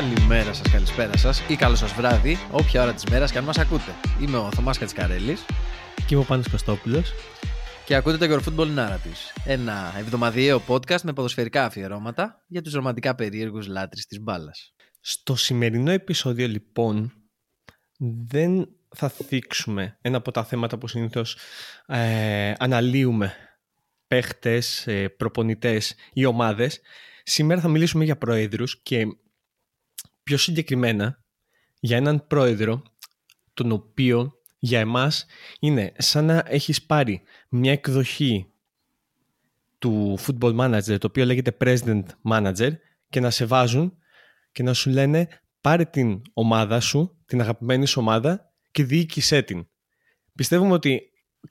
Καλημέρα σας, καλησπέρα σας ή καλό σας βράδυ, όποια ώρα της μέρας και αν μας ακούτε. Είμαι ο Θωμάς Κατσικαρέλης Και είμαι ο Πάνος Κωστόπουλος. και ακούτε το Your Football Narratives, ένα εβδομαδιαίο podcast με ποδοσφαιρικά αφιερώματα για τους ρομαντικά περίεργους λάτρεις της μπάλας. Στο σημερινό επεισόδιο λοιπόν δεν θα θίξουμε ένα από τα θέματα που συνήθως ε, αναλύουμε παίχτες, ε, προπονητές ή ομάδες. Σήμερα θα μιλήσουμε για πρόεδρους και πιο συγκεκριμένα για έναν πρόεδρο τον οποίο για εμάς είναι σαν να έχεις πάρει μια εκδοχή του football manager το οποίο λέγεται president manager και να σε βάζουν και να σου λένε πάρε την ομάδα σου, την αγαπημένη σου ομάδα και διοίκησέ την. Πιστεύουμε ότι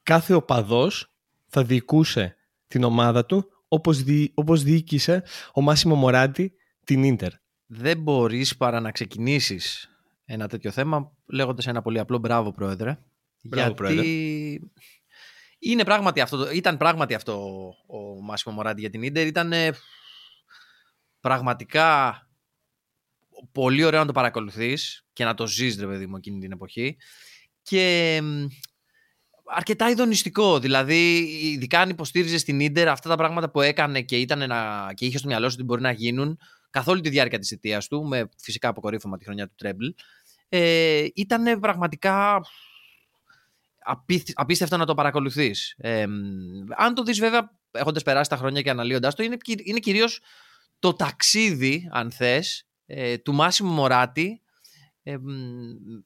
κάθε οπαδός θα διοικούσε την ομάδα του όπως, δι, όπως διοίκησε ο Μάσιμο Μωράντι την Ίντερ. Δεν μπορείς παρά να ξεκινήσεις ένα τέτοιο θέμα λέγοντας ένα πολύ απλό μπράβο πρόεδρε. Μπράβο, πρόεδρε. είναι πράγματι αυτό, ήταν πράγματι αυτό ο Μάσιμο Μωράντι για την Ίντερ. Ήταν ε, πραγματικά πολύ ωραίο να το παρακολουθείς και να το ζεις ρε παιδί μου εκείνη την εποχή και μ, αρκετά ειδονιστικό δηλαδή ειδικά αν υποστήριζες στην Ίντερ αυτά τα πράγματα που έκανε και, ήταν να, και είχε στο μυαλό σου ότι μπορεί να γίνουν καθ' όλη τη διάρκεια της θητείας του με φυσικά αποκορύφωμα τη χρονιά του Τρέμπλ ε, ήταν πραγματικά απίθ- απίστευτο να το παρακολουθείς. Ε, μ, αν το δεις βέβαια έχοντας περάσει τα χρόνια και αναλύοντας το είναι, κυ- είναι κυρίως το ταξίδι αν θες ε, του Μάσιμου Μωράτη ε, μ,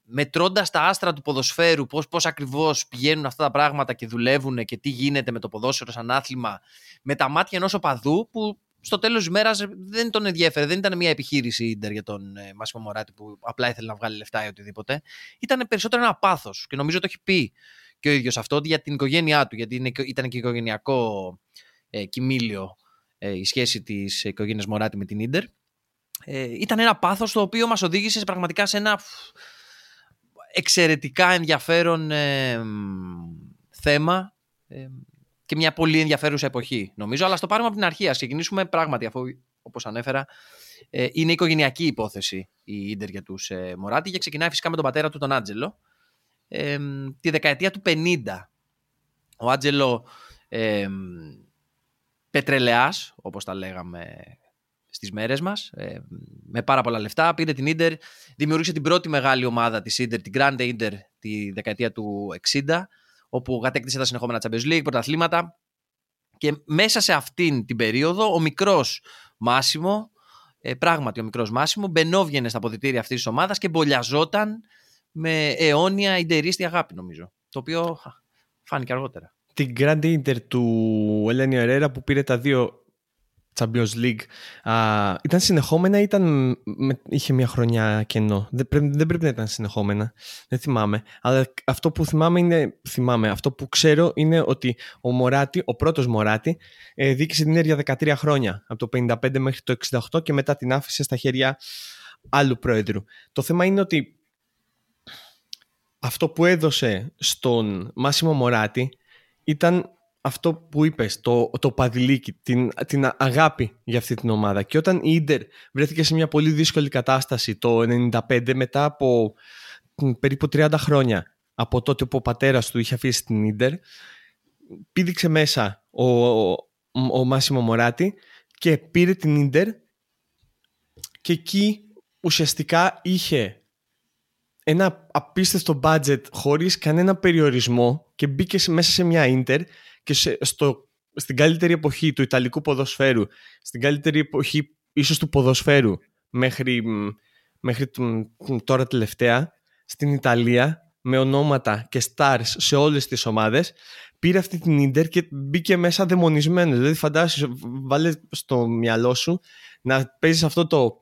μετρώντας τα άστρα του ποδοσφαίρου πώς, πώς ακριβώς πηγαίνουν αυτά τα πράγματα και δουλεύουν και τι γίνεται με το ποδόσφαιρο σαν άθλημα με τα μάτια ενός οπαδού που στο τέλος της μέρας δεν τον ενδιέφερε, δεν ήταν μια επιχείρηση Ίντερ για τον ε, Μάσιμο Μωράτη που απλά ήθελε να βγάλει λεφτά ή οτιδήποτε. Ήταν περισσότερο ένα πάθος και νομίζω το έχει πει και ο ίδιος αυτό για την οικογένειά του γιατί είναι, ήταν και οικογενειακό ε, κοιμήλιο ε, η σχέση της οικογένειας Μωράτη με την Ίντερ ε, ήταν ένα πάθος το οποίο μας οδήγησε σε πραγματικά σε ένα φ, εξαιρετικά ενδιαφέρον ε, μ, θέμα ε, και μια πολύ ενδιαφέρουσα εποχή νομίζω. Αλλά στο πάρουμε από την αρχή. Ας ξεκινήσουμε πράγματι αφού όπως ανέφερα ε, είναι οικογενειακή υπόθεση η Ίντερ για τους ε, Μωράτη και ξεκινάει φυσικά με τον πατέρα του τον Άντζελο. Ε, τη δεκαετία του 50 ο Άντζελο ε, πετρελαιάς όπως τα λέγαμε στις μέρες μας, ε, με πάρα πολλά λεφτά. Πήρε την Ίντερ, δημιούργησε την πρώτη μεγάλη ομάδα της Ίντερ, την Grande Ίντερ, τη δεκαετία του 60, όπου κατέκτησε τα συνεχόμενα Champions League, πρωταθλήματα. Και μέσα σε αυτήν την περίοδο, ο μικρός Μάσιμο, ε, πράγματι ο μικρός Μάσιμο, μπαινόβγαινε στα αποδητήρια αυτής της ομάδας και μπολιαζόταν με αιώνια Ιντερίστη αγάπη, νομίζω. Το οποίο χα, φάνηκε αργότερα. Την Grand Inter του Ελένιο Ερέρα που πήρε τα δύο Champions League α, ήταν συνεχόμενα ή ήταν, με- είχε μια χρονιά κενό; Δεν πρέπει, δεν πρέπει να ήταν συνεχόμενα. Δεν θυμάμαι. Αλλά αυτό που θυμάμαι είναι, θυμάμαι, αυτό που ξέρω είναι ότι ο Μωράτη, ο πρώτος Μωράτη, ε, δίκησε την Ίντερ για 13 χρόνια. Από το 55 μέχρι το 68 και μετά την άφησε στα χέρια άλλου πρόεδρου. Το θέμα είναι ότι αυτό που έδωσε στον Μάσιμο Μωράτη ήταν αυτό που είπες, το, το παδιλίκι, την, την αγάπη για αυτή την ομάδα. Και όταν η Ίντερ βρέθηκε σε μια πολύ δύσκολη κατάσταση το 95 μετά από μ, περίπου 30 χρόνια από τότε που ο πατέρας του είχε αφήσει την Ίντερ, πήδηξε μέσα ο, ο, ο Μάσιμο Μωράτη και πήρε την Ίντερ και εκεί ουσιαστικά είχε ένα απίστευτο budget χωρίς κανένα περιορισμό και μπήκε σε- μέσα σε μια Ίντερ και σε- στο, στην καλύτερη εποχή του Ιταλικού ποδοσφαίρου, στην καλύτερη εποχή ίσως του ποδοσφαίρου μέχρι, μ, μέχρι τ- μ, τώρα τελευταία, στην Ιταλία με ονόματα και stars σε όλες τις ομάδες πήρε αυτή την Ίντερ και μπήκε μέσα δαιμονισμένος. Δηλαδή φαντάσου, βάλε στο μυαλό σου να παίζεις αυτό το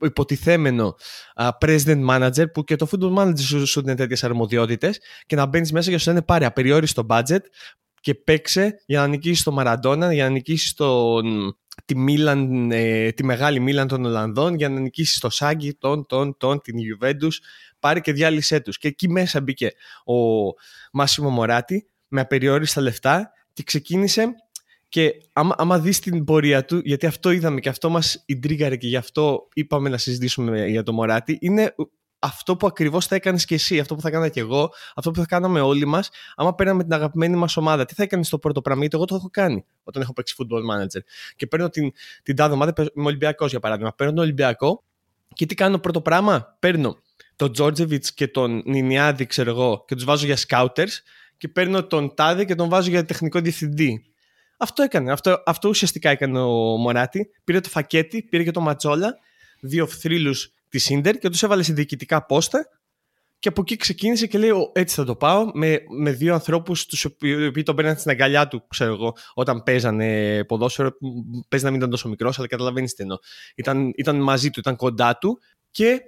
υποτιθέμενο α, president manager που και το football manager σου, σου δίνει τέτοιες αρμοδιότητες και να μπαίνεις μέσα και σου λένε πάρε απεριόριστο budget και παίξε για να νικήσεις το Μαραντόνα, για να νικήσεις τον, τη, Μίλαν, ε, τη μεγάλη Μίλαν των Ολλανδών, για να νικήσεις το Σάγκη, τον, τον, τον, την Juventus. Πάρε και διάλυσέ τους. Και εκεί μέσα μπήκε ο Μάσιμο Μωράτη με απεριόριστα λεφτά και ξεκίνησε Και άμα, άμα δεις την πορεία του, γιατί αυτό είδαμε και αυτό μας ιντρίγαρε και γι' αυτό είπαμε να συζητήσουμε για το Μωράτη, είναι αυτό που ακριβώς θα έκανες και εσύ, αυτό που θα έκανα και εγώ, αυτό που θα κάναμε όλοι μας, άμα παίρναμε την αγαπημένη μας ομάδα. Τι θα έκανες στο πρώτο πράγμα, γιατί εγώ το έχω κάνει όταν έχω παίξει football manager. Και παίρνω την, την τάδε ομάδα, είμαι Ολυμπιακός για παράδειγμα. Παίρνω τον Ολυμπιακό και τι κάνω πρώτο πράγμα, παίρνω τον Τζόρτζεβιτς και τον Νινιάδη, ξέρω εγώ, και τους βάζω για scouters και παίρνω τον Τάδε και τον βάζω για τεχνικό διευθυντή. Αυτό έκανε. Αυτό, αυτό ουσιαστικά έκανε ο Μωράτη. Πήρε το φακέτι, πήρε και το ματσόλα, δύο θρύλου τη Ίντερ και τους έβαλε σε διοικητικά πόστα. Και από εκεί ξεκίνησε και λέει: Έτσι θα το πάω. Με, με δύο ανθρώπους, τους οποίοι τον παίρναν στην αγκαλιά του, ξέρω εγώ, όταν παίζανε ποδόσφαιρο. Παίζει να μην ήταν τόσο μικρός, αλλά καταλαβαίνεις τι εννοώ. Ήταν, ήταν μαζί του, ήταν κοντά του και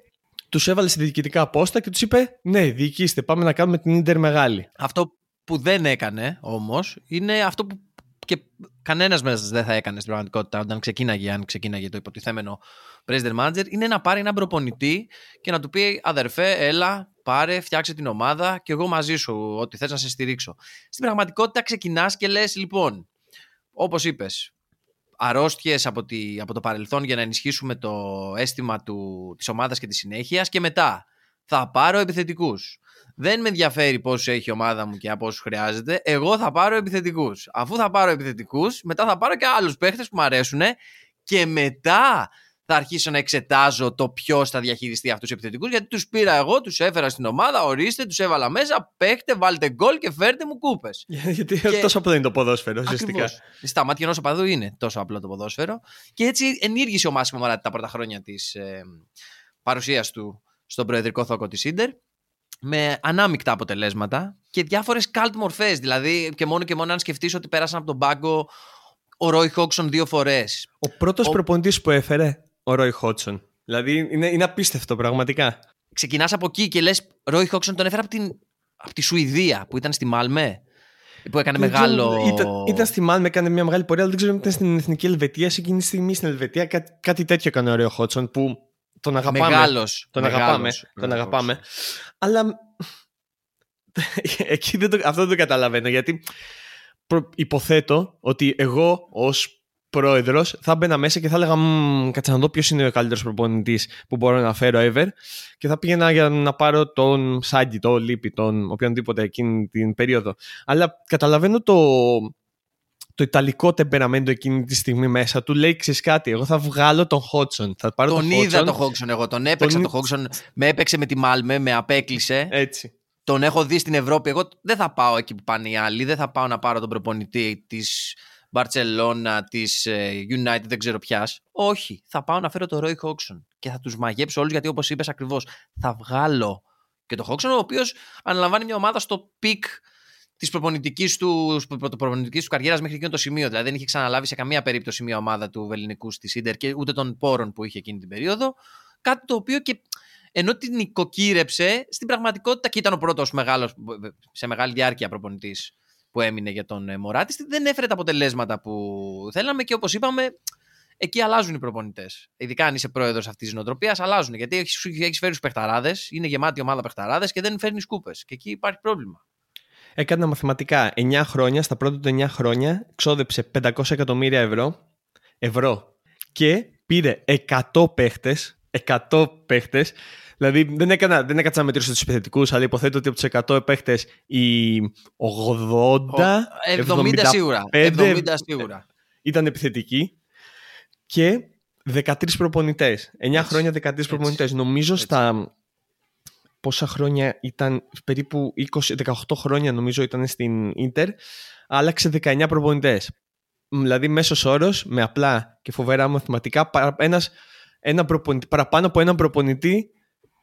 τους έβαλε σε διοικητικά πόστα και τους είπε: Ναι, διοικήστε, πάμε να κάνουμε την Ίντερ μεγάλη. Αυτό που δεν έκανε όμως είναι αυτό που και κανένας μέσα δεν θα έκανε στην πραγματικότητα όταν ξεκίναγε, αν ξεκίναγε το υποτιθέμενο president manager, είναι να πάρει έναν προπονητή και να του πει αδερφέ, έλα, πάρε, φτιάξε την ομάδα και εγώ μαζί σου, ό,τι θες να σε στηρίξω. Στην πραγματικότητα ξεκινάς και λες, λοιπόν, όπως είπες, αρρώστιες από, από το παρελθόν για να ενισχύσουμε το αίσθημα του, της ομάδας και της συνέχειας και μετά θα πάρω επιθετικούς. Δεν με ενδιαφέρει πόσους έχει η ομάδα μου και από όσου χρειάζεται. Εγώ θα πάρω επιθετικούς. Αφού θα πάρω επιθετικούς, μετά θα πάρω και άλλους παίχτες που μου αρέσουν και μετά θα αρχίσω να εξετάζω το ποιος θα διαχειριστεί αυτούς τους επιθετικούς. Γιατί τους πήρα εγώ, τους έφερα στην ομάδα, ορίστε, τους έβαλα μέσα, παίχτε, βάλτε γκολ και φέρτε μου κούπες. γιατί και... τόσο απλό είναι το ποδόσφαιρο, ουσιαστικά. Στα μάτια ενός οπαδού είναι τόσο απλό το ποδόσφαιρο. Και έτσι ενήργησε ο Μάσιμο Μαράτη τα πρώτα χρόνια της ε, παρουσίας του στον προεδρικό θόκο της Ίντερ με ανάμεικτα αποτελέσματα και διάφορες καλτ μορφές. Δηλαδή, και μόνο και μόνο αν σκεφτείς ότι πέρασαν από τον πάγκο ο Ρόι Χόξον δύο φορές. Ο πρώτος ο... προπονητής που έφερε ο Ρόι Χόξον. Δηλαδή, είναι, είναι απίστευτο πραγματικά. Ξεκινάς από εκεί και λες: Ρόι Χόξον τον έφερε από, την, από τη Σουηδία που ήταν στη Μάλμε. Που έκανε μεγάλο. Ήταν, ήταν στη Μάλμε, έκανε μια μεγάλη πορεία, αλλά δεν ξέρω αν ήταν στην Εθνική Ελβετία. Σε εκείνη τη στιγμή στην Ελβετία κάτι, κάτι τέτοιο έκανε ο Ρόι Χότσον που τον αγαπάμε. Μεγάλος, τον αγαπάμε. Τον αγαπάμε. Αλλά εκεί δεν το, αυτό δεν το καταλαβαίνω γιατί υποθέτω ότι εγώ ως πρόεδρος θα μπαίνα μέσα και θα έλεγα κάτσε να δω ποιος είναι ο καλύτερος προπονητής που μπορώ να φέρω ever και θα πήγαινα για να πάρω τον Σάγκη, τον Λίπη, τον οποιονδήποτε εκείνη την περίοδο. Αλλά καταλαβαίνω το, το ιταλικό τεμπεραμέντο εκείνη τη στιγμή μέσα του λέει ξέρεις κάτι, εγώ θα βγάλω τον Χότσον. Θα πάρω τον, τον είδα τον Χότσον εγώ, τον έπαιξα τον, Χότσον, με έπαιξε με τη Μάλμε, με απέκλεισε. Έτσι. Τον έχω δει στην Ευρώπη. Εγώ δεν θα πάω εκεί που πάνε οι άλλοι. Δεν θα πάω να πάρω τον προπονητή της Μπαρσελόνα, της ε, United, δεν ξέρω πια. Όχι. Θα πάω να φέρω τον Ρόι Χόξον και θα τους μαγέψω όλους γιατί όπως είπες ακριβώς, θα βγάλω και τον Χότζσον, ο οποίος αναλαμβάνει μια ομάδα στο peak της προπονητικής του, του καριέρας μέχρι εκείνο το σημείο. Δηλαδή δεν είχε ξαναλάβει σε καμία περίπτωση μια ομάδα του βεληνεκούς της Ίντερ και ούτε των πόρων που είχε εκείνη την περίοδο. Κάτι το οποίο και ενώ την οικοκύρεψε, στην πραγματικότητα και ήταν ο πρώτος σε μεγάλη διάρκεια προπονητής που έμεινε για τον ε, Μοράτι, δεν έφερε τα αποτελέσματα που θέλαμε και όπως είπαμε, εκεί αλλάζουν οι προπονητές. Ειδικά αν είσαι πρόεδρος αυτής της νοοτροπίας, αλλάζουν. Γιατί έχει φέρει τους παιχταράδες, είναι γεμάτη ομάδα παιχταράδες και δεν φέρνεις κούπες. Και εκεί υπάρχει πρόβλημα. Έκανα μαθηματικά 9 χρόνια, στα πρώτα του 9 χρόνια, ξόδεψε 500 εκατομμύρια ευρώ, ευρώ και πήρε 100 παίχτες, 100 παίχτες. Δηλαδή δεν, έκανα, δεν έκατσα να μετρήσω τους επιθετικούς, αλλά υποθέτω ότι από τους 100 παίχτε οι 80. 70 σίγουρα. 70 σίγουρα. Ήταν επιθετικοί και 13 προπονητές. 9 χρόνια 13 προπονητές. Νομίζω στα πόσα χρόνια ήταν, περίπου 20, 18 χρόνια νομίζω ήταν στην Ίντερ, άλλαξε 19 προπονητές. Δηλαδή μέσος όρος με απλά και φοβερά μαθηματικά ένας, ένα προπονητή, παραπάνω από έναν προπονητή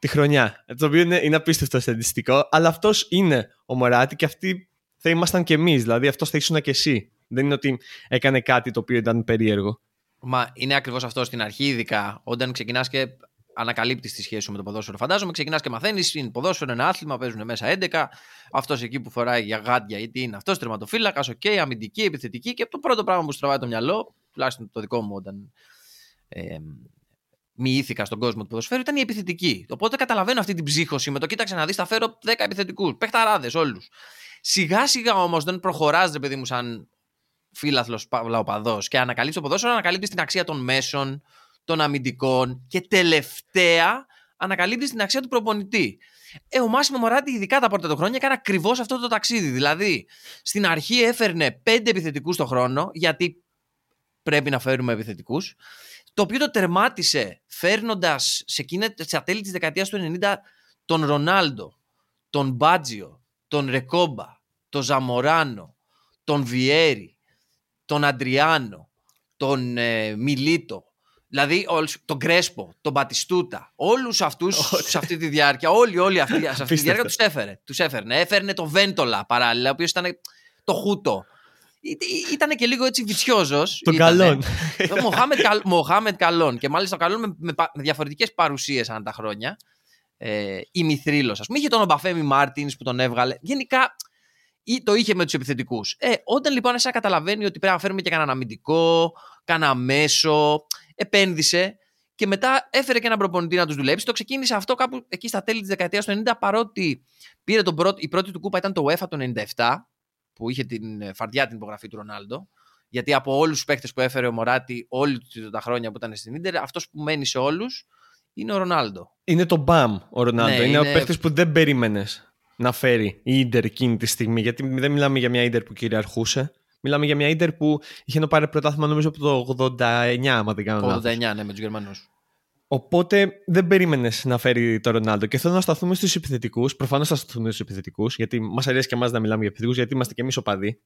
τη χρονιά. Το οποίο είναι, είναι απίστευτο στατιστικό, αλλά αυτός είναι ο Μωράτη και αυτοί θα ήμασταν κι εμείς. Δηλαδή αυτός θα ήσουν και εσύ. Δεν είναι ότι έκανε κάτι το οποίο ήταν περίεργο. Μα είναι ακριβώς αυτό στην αρχή, ειδικά όταν ξεκινάς και ανακαλύπτεις τη σχέση σου με το ποδόσφαιρο. Φαντάζομαι, ξεκινάς και μαθαίνεις. Είναι ποδόσφαιρο, ένα άθλημα, παίζουν μέσα 11. Αυτός εκεί που φοράει για γάντια, γιατί είναι αυτός τερματοφύλακας, OK, okay, αμυντική, επιθετική. Και το πρώτο πράγμα που τραβάει το μυαλό, τουλάχιστον το δικό μου όταν ε, μυήθηκα στον κόσμο του ποδοσφαίρου, ήταν η επιθετική. Οπότε καταλαβαίνω αυτή την ψύχωση με το κοίταξε να δεις, θα φέρω 10 επιθετικούς. Παιχταράδες όλους. Σιγά σιγά όμως δεν προχωράς, ρε παιδί μου, σαν φίλαθλος παυλαοπαδό και ανακαλύπτει το ποδόσφαιρο, ανακαλύπτεις την αξία των μέσων, των αμυντικών και τελευταία ανακαλύπτεις την αξία του προπονητή. Ε, ο Μάσιμο Μωράτη, ειδικά τα πρώτα του χρόνια, έκανε ακριβώς αυτό το ταξίδι. Δηλαδή, στην αρχή έφερνε πέντε επιθετικούς το χρόνο, γιατί πρέπει να φέρουμε επιθετικούς. Το οποίο το τερμάτισε φέρνοντας σε, σε τέλη της δεκαετίας του 90 τον Ρονάλντο, τον Μπάτζιο, τον Ρεκόμπα, τον Ζαμοράνο, τον Βιέρι, τον Αντριάνο, τον ε, Μιλίτο, Δηλαδή τον Κρέσπο, τον Μπατιστούτα, όλους αυτούς σε αυτή τη διάρκεια, όλοι, όλοι αυτοί σε αυτή τη διάρκεια τους έφερε. Τους έφερνε. Έφερνε τον Βέντολα παράλληλα, ο οποίος ήταν το Χούτο. Ήταν και λίγο έτσι βιτσιόζο. Τον Καλόν. Μοχάμετ Καλόν. Και μάλιστα ο Καλόν με, με, με διαφορετικές παρουσίες ανά τα χρόνια. Ε, η Μηθρήλο, ας πούμε. Είχε τον Ομπαφέμι Μάρτινς που τον έβγαλε. Γενικά ή το είχε με τους επιθετικούς. Ε, όταν λοιπόν εσά καταλαβαίνει ότι πρέπει να φέρουμε και κανέναν αμυντικό, κανένα μέσο, επένδυσε και μετά έφερε και έναν προπονητή να τους δουλέψει. Το ξεκίνησε αυτό κάπου εκεί στα τέλη της δεκαετίας του 90, παρότι πήρε τον πρώτο, η πρώτη του κούπα ήταν το UEFA το 97, που είχε την ε, φαρδιά την υπογραφή του Ρονάλντο. Γιατί από όλους τους παίκτες που έφερε ο Μωράτη όλη τα χρόνια που ήταν στην ντερ, αυτός που μένει σε όλους είναι ο Ρονάλντο. Είναι το μπαμ ο Ρονάλντο. Ναι, είναι, είναι ο παίκτη που δεν περίμενες να φέρει η Ιντερ εκείνη τη στιγμή. Γιατί δεν μιλάμε για μια Ιντερ που κυριαρχούσε. Μιλάμε για μια Ιντερ που είχε να πάρει πρωτάθλημα νομίζω από το 89, άμα δεν κάνω λάθος. 89, ναι, με τους Γερμανούς. Οπότε δεν περίμενες να φέρει το Ρονάλντο. Και θέλω να σταθούμε στους επιθετικούς. Προφανώς θα σταθούμε στους επιθετικούς, γιατί μας αρέσει και εμάς να μιλάμε για επιθετικούς, γιατί είμαστε και εμείς οπαδοί.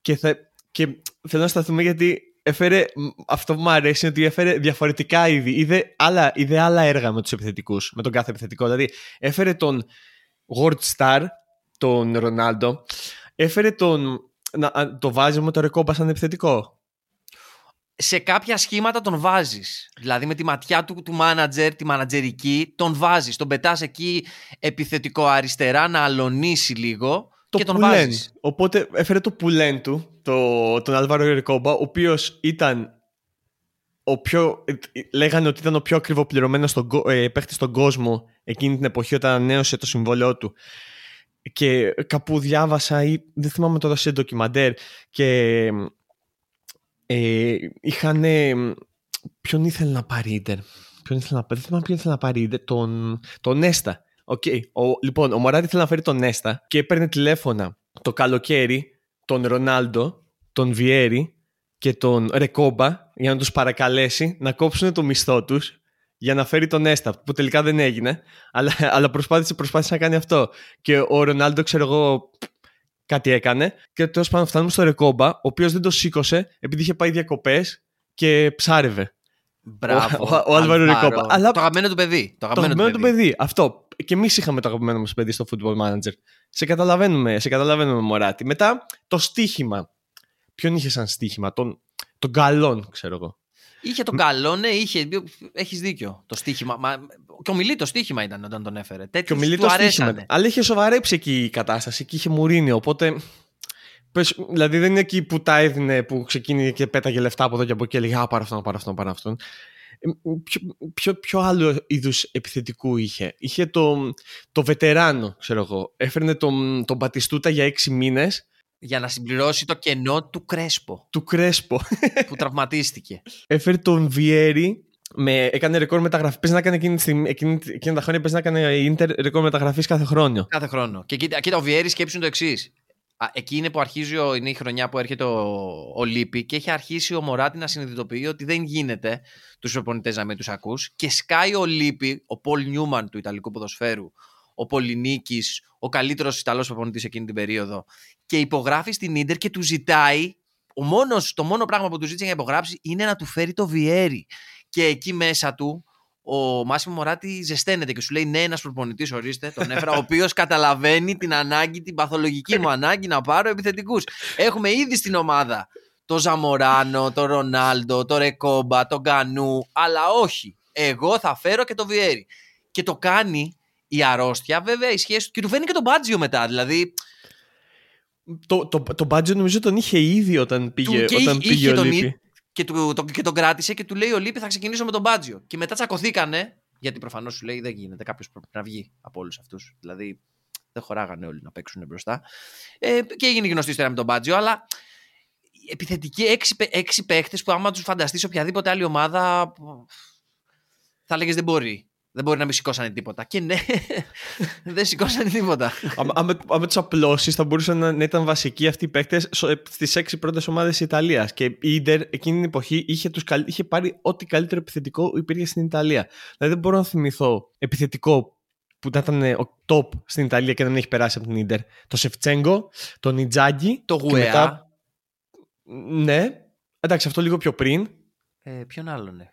Και, θα, και θέλω να σταθούμε γιατί έφερε. Αυτό που μου αρέσει είναι ότι έφερε διαφορετικά είδη. Είδε άλλα, είδε άλλα έργα με τους επιθετικούς, με τον κάθε επιθετικό. Δηλαδή έφερε τον World Star, τον Ρονάλντο. Έφερε τον. Να, το βάζει με το ρεκόμπα σαν επιθετικό. Σε κάποια σχήματα τον βάζεις. Δηλαδή με τη ματιά του, του manager, τη μανατζερική, τον βάζεις. Τον πετάς εκεί επιθετικό αριστερά να αλωνίσει λίγο το και τον βάζεις. Οπότε έφερε το πουλέν του, το, τον Άλβαρο Ρεκόμπα, ο οποίος ήταν ο πιο, λέγανε ότι ήταν ο πιο ακριβοπληρωμένος στον, ε, παίχτης στον κόσμο εκείνη την εποχή όταν ανανέωσε το συμβόλαιό του. Και κάπου διάβασα ή δεν θυμάμαι τώρα σε ντοκιμαντέρ και ε, είχαν... Ποιον ήθελε να πάρει Ιντερ; Ποιον ήθελε να πάρει, δεν θυμάμαι ποιον ήθελε να πάρει Ιντερ. Τον, τον Νέστα. Okay. Ο, λοιπόν, ο Μωράτη ήθελε να φέρει τον Νέστα και έπαιρνε τηλέφωνα το καλοκαίρι τον Ρονάλντο, τον Βιέρι και τον Ρεκόμπα για να τους παρακαλέσει να κόψουν το μισθό τους για να φέρει τον Έστα, που τελικά δεν έγινε, αλλά, αλλά προσπάθησε, προσπάθησε να κάνει αυτό. Και ο Ρονάλντο, ξέρω εγώ, κάτι έκανε. Και τέλος πάντων φτάνουμε στο Ρεκόμπα, ο οποίος δεν το σήκωσε επειδή είχε πάει διακοπές και ψάρευε. Μπράβο. Ο, ο, Άλβαρο Ρεκόμπα. Αλλά... Το αγαπημένο του παιδί. Το αγαπημένο, το αγαπημένο του, παιδί. Αυτό. Και εμείς είχαμε το αγαπημένο μας παιδί στο Football Manager. Σε καταλαβαίνουμε, σε καταλαβαίνουμε, Μωράτη. Μετά το στοίχημα. Ποιον είχε σαν στοίχημα, τον, τον Καλόν, ξέρω εγώ. Είχε τον καλό, ναι, είχε. Έχεις δίκιο. Το στοίχημα. Μα, και ο το στοίχημα ήταν όταν τον έφερε. Τέτοιους και ο το στοίχημα. Αλλά είχε σοβαρέψει εκεί η κατάσταση και είχε μουρίνει. Οπότε. Πες, δηλαδή δεν είναι εκεί που τα έδινε, που ξεκίνησε και πέταγε λεφτά από εδώ και από εκεί και έλεγε Α, πάρω αυτόν, πάρω αυτόν, πάρω αυτόν. Ε, ποιο, ποιο, ποιο άλλο είδους επιθετικού είχε; Είχε το, το βετεράνο, ξέρω εγώ. Έφερνε τον, τον Πατιστούτα για έξι μήνες για να συμπληρώσει το κενό του Κρέσπο. Του Κρέσπο. που τραυματίστηκε. Έφερε τον Βιέρι με, έκανε ρεκόρ μεταγραφής. Πες να έκανε εκείνη, εκείνη, εκείνη τα χρόνια πες να έκανε ίντερ ρεκόρ μεταγραφής κάθε χρόνο. Κάθε χρόνο. Και κοίτα, κοίτα ο Βιέρης σκέψουν το εξής. Εκεί είναι που αρχίζει, είναι η χρονιά που έρχεται ο, ο Λίπη και έχει αρχίσει ο Μωράτη να συνειδητοποιεί ότι δεν γίνεται τους προπονητές να μην τους ακούς. Και σκάει ο Λίπη, ο Πολ Νιούμαν του Ιταλικού ποδοσφαίρου, ο Πολυνίκης, ο καλύτερος Ιταλός προπονητής εκείνη την περίοδο, και υπογράφει στην ντερ και του ζητάει. Ο μόνος, το μόνο πράγμα που του ζήτησε να υπογράψει είναι να του φέρει το Βιέρι. Και εκεί μέσα του ο Μάσιμο Μωράτη ζεσταίνεται και σου λέει: Ναι, ένας προπονητής, ορίστε, τον έφερα, ο οποίος καταλαβαίνει την ανάγκη, την παθολογική μου ανάγκη να πάρω επιθετικούς. Έχουμε ήδη στην ομάδα το Ζαμοράνο, το Ρονάλντο, το Ρεκόμπα, τον Γκανού, αλλά όχι. Εγώ θα φέρω και το Βιέρι. Και το κάνει η αρρώστια, βέβαια, η σχέση του. Και του φέρνει και τον Μπάτζιο μετά. Δηλαδή, το, το, το budget νομίζω τον είχε ήδη όταν πήγε, του, όταν είχε, πήγε είχε ο Λίπη. Και, του, το, και τον κράτησε και του λέει ο Λίπη θα ξεκινήσω με τον Μπάτζιο. Και μετά τσακωθήκανε, γιατί προφανώς σου λέει δεν γίνεται, κάποιος πρέπει να βγει από όλους αυτούς. Δηλαδή δεν χωράγανε όλοι να παίξουν μπροστά. Ε, και έγινε γνωστή ιστορία με τον Μπάτζιο, αλλά επιθετικοί έξι, έξι παίχτες που άμα τους φανταστείς οποιαδήποτε άλλη ομάδα. Θα έλεγε δεν μπορεί. Δεν μπορεί να μην σηκώσανε τίποτα. Και ναι, δεν σηκώσανε τίποτα. Αν του απλώσεις, θα μπορούσαν να, ήταν βασικοί αυτοί οι παίκτες στις έξι πρώτες ομάδες τη Ιταλίας. Και η Ιντερ εκείνη την εποχή είχε, τους, είχε πάρει ό,τι καλύτερο επιθετικό υπήρχε στην Ιταλία. Δηλαδή δεν μπορώ να θυμηθώ επιθετικό που θα ήταν ο top στην Ιταλία και δεν έχει περάσει από την Ιντερ. Το Σεφτσέγκο, τον Ιτζάγκη. Το Γουέα. Ναι. Εντάξει, αυτό λίγο πιο πριν. Ε, ποιον άλλον, ναι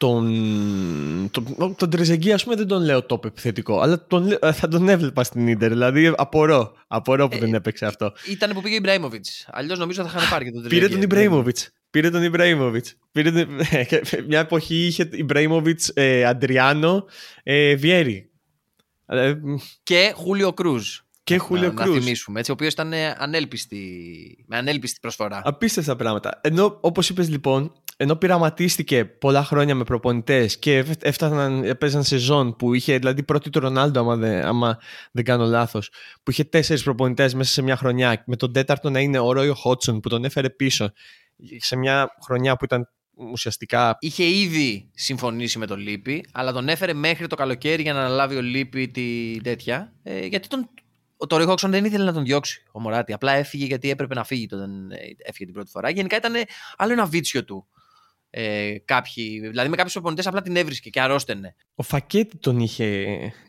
τον, τον, τον Τρεζεγκή, ας πούμε, δεν τον λέω top επιθετικό, αλλά τον, θα τον έβλεπα στην Ίντερ. Δηλαδή, απορώ, απορώ που ε, δεν έπαιξε αυτό. Ήταν που πήγε ο Ιμπραήμοβιτς. Αλλιώς νομίζω θα είχαν πάρει και τον Τρεζεγκή. Πήρε τον Ιμπραήμοβιτς. Πήρε τον Ιμπραήμοβιτς. Πήρε τον... Μια εποχή είχε Ιμπραήμοβιτς, ε, Αντριάνο, ε, Βιέρι. Ε, και Χούλιο Κρούζ. Και Χούλιο Κρούζ. Να θυμίσουμε, έτσι, ο οποίος ήταν ανέλπιστη, με ανέλπιστη προσφορά. Απίστευτα πράγματα. Ενώ, όπως είπες λοιπόν, ενώ πειραματίστηκε πολλά χρόνια με προπονητές και έφταναν, έπαιζαν σεζόν που είχε, δηλαδή πρώτη του Ρονάλντο, άμα δεν, άμα δεν κάνω λάθος, που είχε τέσσερις προπονητές μέσα σε μια χρονιά, με τον τέταρτο να είναι ο Ρόιο Χότσον που τον έφερε πίσω, σε μια χρονιά που ήταν ουσιαστικά. Είχε ήδη συμφωνήσει με τον Λίπη, αλλά τον έφερε μέχρι το καλοκαίρι για να αναλάβει ο Λίπη τη τέτοια. Ε, γιατί τον, ο Τόρι Χόξον δεν ήθελε να τον διώξει ο Μωράτη. Απλά έφυγε γιατί έπρεπε να φύγει όταν ε, έφυγε την πρώτη φορά. Γενικά ήταν άλλο ένα βίτσιο του ε, κάποιοι, δηλαδή με κάποιους προπονητές απλά την έβρισκε και αρρώστενε. Ο Φακέτη τον είχε,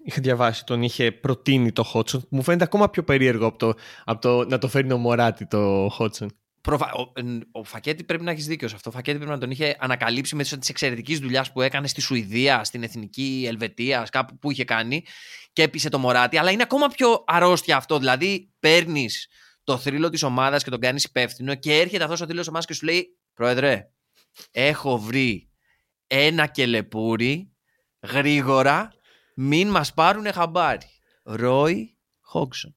είχε διαβάσει, τον είχε προτείνει το Χότσον. Μου φαίνεται ακόμα πιο περίεργο από το, από το να το φέρνει ο Μωράτη το Χότσον. Προφα... Ο, ο Φακέτη πρέπει να έχεις δίκιο σε αυτό. Ο Φακέτη πρέπει να τον είχε ανακαλύψει μέσω της εξαιρετικής δουλειάς που έκανε στη Σουηδία, στην Εθνική Ελβετία, κάπου που είχε κάνει και έπεισε το Μωράτη. Αλλά είναι ακόμα πιο αρρώστια αυτό. Δηλαδή, παίρνεις το θρύλο της ομάδας και τον κάνεις υπεύθυνο και έρχεται αυτός ο θρύλος ομάδας και σου λέει: Πρόεδρε, έχω βρει ένα κελεπούρι γρήγορα μην μας πάρουν χαμπάρι. Ρόι Χόξον.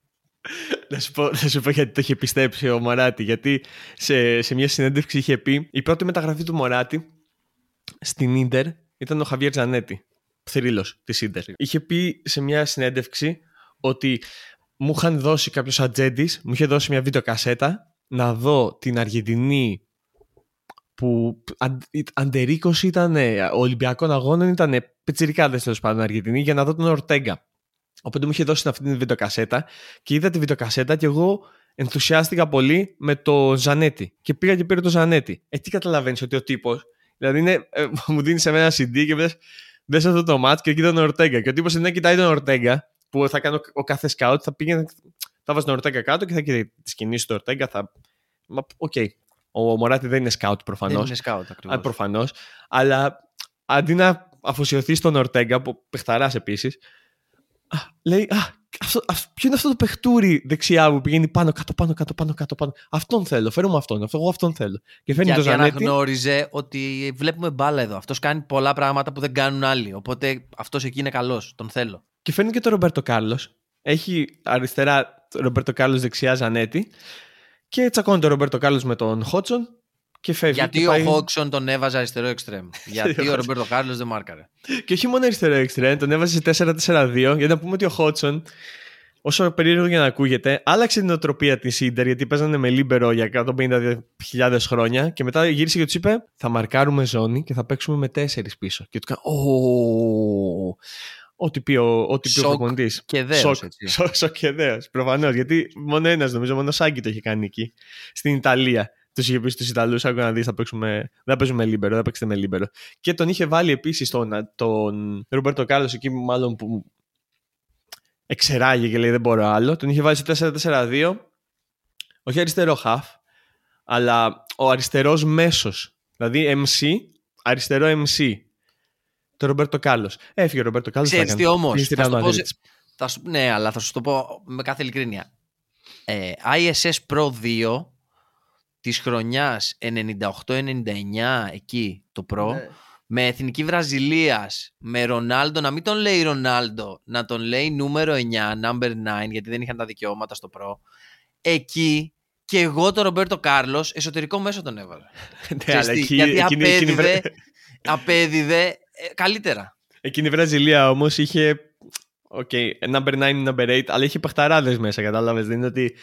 Να σου, πω, να σου πω γιατί το είχε πιστέψει ο Μωράτη. Γιατί σε, σε μια συνέντευξη είχε πει η πρώτη μεταγραφή του Μωράτη στην Ίντερ ήταν ο Χαβιέρ Τζανέτη, θρύλος της Ίντερ. Είχε πει σε μια συνέντευξη ότι μου είχαν δώσει κάποιος ατζέντης, μου είχε δώσει μια βίντεο κασέτα να δω την Αργεντινή που αντερίκο ήταν Ολυμπιακών Αγώνων, ήταν πετσυρικάδε τέλος πάντων Αργεντινή για να δω τον Ορτέγκα. Οπότε μου είχε δώσει αυτή την βιντεοκασέτα και είδα τη βιντεοκασέτα και εγώ ενθουσιάστηκα πολύ με το Ζανέτι. Και πήγα και πήρα το Ζανέτι. Ε, τι καταλαβαίνεις ότι ο τύπος. Δηλαδή είναι, ε, μου δίνεις σε μένα CD και δες αυτό το ματς και κοίτα τον Ορτέγκα. Και ο τύπος δεν κοιτάει τον Ορτέγκα που θα κάνει ο, κάθε scout, θα πήγαινε. Θα βάζει τον Ορτέγκα κάτω και θα κοιτάει τις κινήσεις του Ορτέγκα. Θα... OK. Okay. Ο Μοράτι δεν είναι scout προφανώς. Δεν είναι scout ακριβώς. Προφανώς. Αλλά αντί να αφοσιωθεί στον Ορτέγκα, που παιχταράς επίσης, λέει Α, αυτό, ποιο είναι αυτό το παιχτούρι δεξιά που πηγαίνει πάνω, κάτω, πάνω, κάτω, πάνω, κάτω, πάνω. Αυτόν θέλω. Φέρω μου αυτόν. Αυτό, εγώ αυτόν θέλω. Και φέρνει Γιατί το Ζανέτη. αναγνώριζε ότι βλέπουμε μπάλα εδώ. Αυτός κάνει πολλά πράγματα που δεν κάνουν άλλοι. Οπότε αυτός εκεί είναι καλός. Τον θέλω. Και φέρνει και τον Ρομπέρτο Κάρλος. Έχει αριστερά Ρομπέρτο Κάρλος, δεξιά Ζανέτη. Και τσακώνει τον Ρομπέρτο Κάρλος με τον Χότσον και φεύγει. Γιατί και ο Χότσον τον έβαζε αριστερό εξτρέμ. γιατί ο Ρομπέρτο Κάρλος δεν μάρκαρε. Και όχι μόνο αριστερό εξτρέμ, τον έβαζε σε 4-4-2. Γιατί να πούμε ότι ο Χότσον, όσο περίεργο για να ακούγεται, άλλαξε τη νοοτροπία της Ιντερ γιατί παίζανε με Λίμπερο για 150.000 χρόνια και μετά γύρισε και τους είπε: Θα μαρκάρουμε ζώνη και θα παίξουμε με 4 πίσω. Και του έκανε: Ό,τι πει ο, ό,τι πει ο προπονητής. Και δέος, σοκ, σοκ και δέος. Προφανώς. Γιατί μόνο ένας νομίζω, μόνο ο Σάκι το είχε κάνει εκεί. Στην Ιταλία. Τους είχε πει στους Ιταλούς: Άκου να δεις, θα παίξουμε. Δεν παίζουμε λίμπερο, δεν παίξετε με λίμπερο. Και τον είχε βάλει επίσης τον, τον Ρομπέρτο Κάρλος εκεί, μάλλον που εξερράγη και λέει: Δεν μπορώ άλλο. Τον είχε βάλει στο 4-4-2. Όχι αριστερό χαφ, αλλά ο αριστερός μέσος. Δηλαδή MC, αριστερό MC το Ρομπέρτο Κάρλος. Έφυγε ο Ρομπέρτο Κάρλος. Ξέρεις τι όμως. Ναι, αλλά θα σου το πω με κάθε ειλικρίνεια. Ε, ISS Pro 2 της χρονιάς 98-99 εκεί το Pro. Ναι. Με εθνική Βραζιλίας, με Ρονάλντο, να μην τον λέει Ρονάλντο, να τον λέει νούμερο 9, number 9, γιατί δεν είχαν τα δικαιώματα στο Pro. Εκεί και εγώ τον Ρομπέρτο Κάρλος εσωτερικό μέσο τον έβαλα. Ναι, αλλά εκεί, γιατί απέδιδε, απέδιδε ε, καλύτερα. Εκείνη η Βραζιλία όμως είχε. OK, okay, number 9, number 8, αλλά είχε παιχταράδες μέσα, κατάλαβες. Δεν είναι ότι.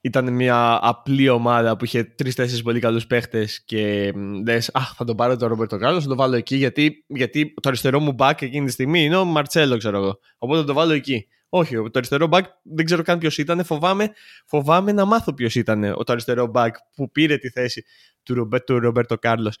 ήταν μια απλή ομάδα που είχε τρεις-τέσσερις πολύ καλούς παίχτες και λες: Αχ, θα τον πάρω τον Ρομπέρτο Κάρλος, θα τον βάλω εκεί γιατί, γιατί το αριστερό μου μπακ εκείνη τη στιγμή είναι ο Μαρτσέλο, ξέρω εγώ. Οπότε θα τον βάλω εκεί. Όχι, το αριστερό μπακ δεν ξέρω καν ποιος ήταν. Φοβάμαι, φοβάμαι να μάθω ποιος ήταν το αριστερό μπακ που πήρε τη θέση του, Ρομπέρτο Κάρλος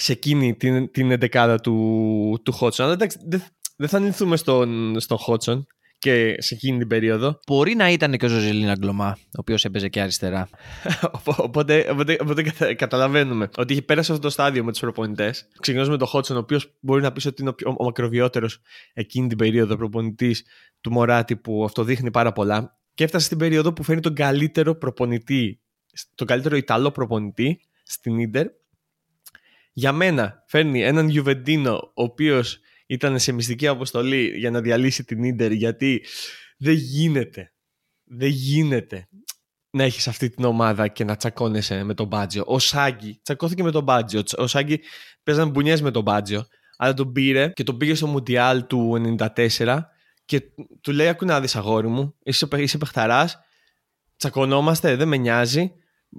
σε εκείνη την, την εντεκάδα του, του Χότσον. Αλλά εντάξει, δεν, δεν θα αναλωθούμε στον, στον Χότσον και σε εκείνη την περίοδο. Μπορεί να ήταν και ο Ζοσελίν Ανγκλομά, ο οποίος έπαιζε και αριστερά. οπότε, οπότε, οπότε, καταλαβαίνουμε ότι είχε περάσει αυτό το στάδιο με τους προπονητές. Ξεκινώντας με τον Χότσον, ο οποίος μπορεί να πεις ότι είναι ο, ο μακροβιότερος εκείνη την περίοδο προπονητής του Μωράτη, που αυτό δείχνει πάρα πολλά. Και έφτασε στην περίοδο που φέρνει τον καλύτερο προπονητή, τον καλύτερο Ιταλό προπονητή στην ντερ. Για μένα φέρνει έναν Γιουβεντίνο, ο οποίος ήταν σε μυστική αποστολή για να διαλύσει την Ίντερ γιατί δεν γίνεται. Δεν γίνεται να έχεις αυτή την ομάδα και να τσακώνεσαι με τον Μπάτζιο. Ο Σάγκη τσακώθηκε με τον Μπάτζιο. Ο Σάγκη παίζανε μπουνιές με τον Μπάτζιο. Αλλά τον πήρε και τον πήγε στο Μουντιάλ του 94 και του λέει ακού να δεις αγόρι μου, είσαι, είσαι παιχταράς, τσακωνόμαστε, δεν με νοιάζει,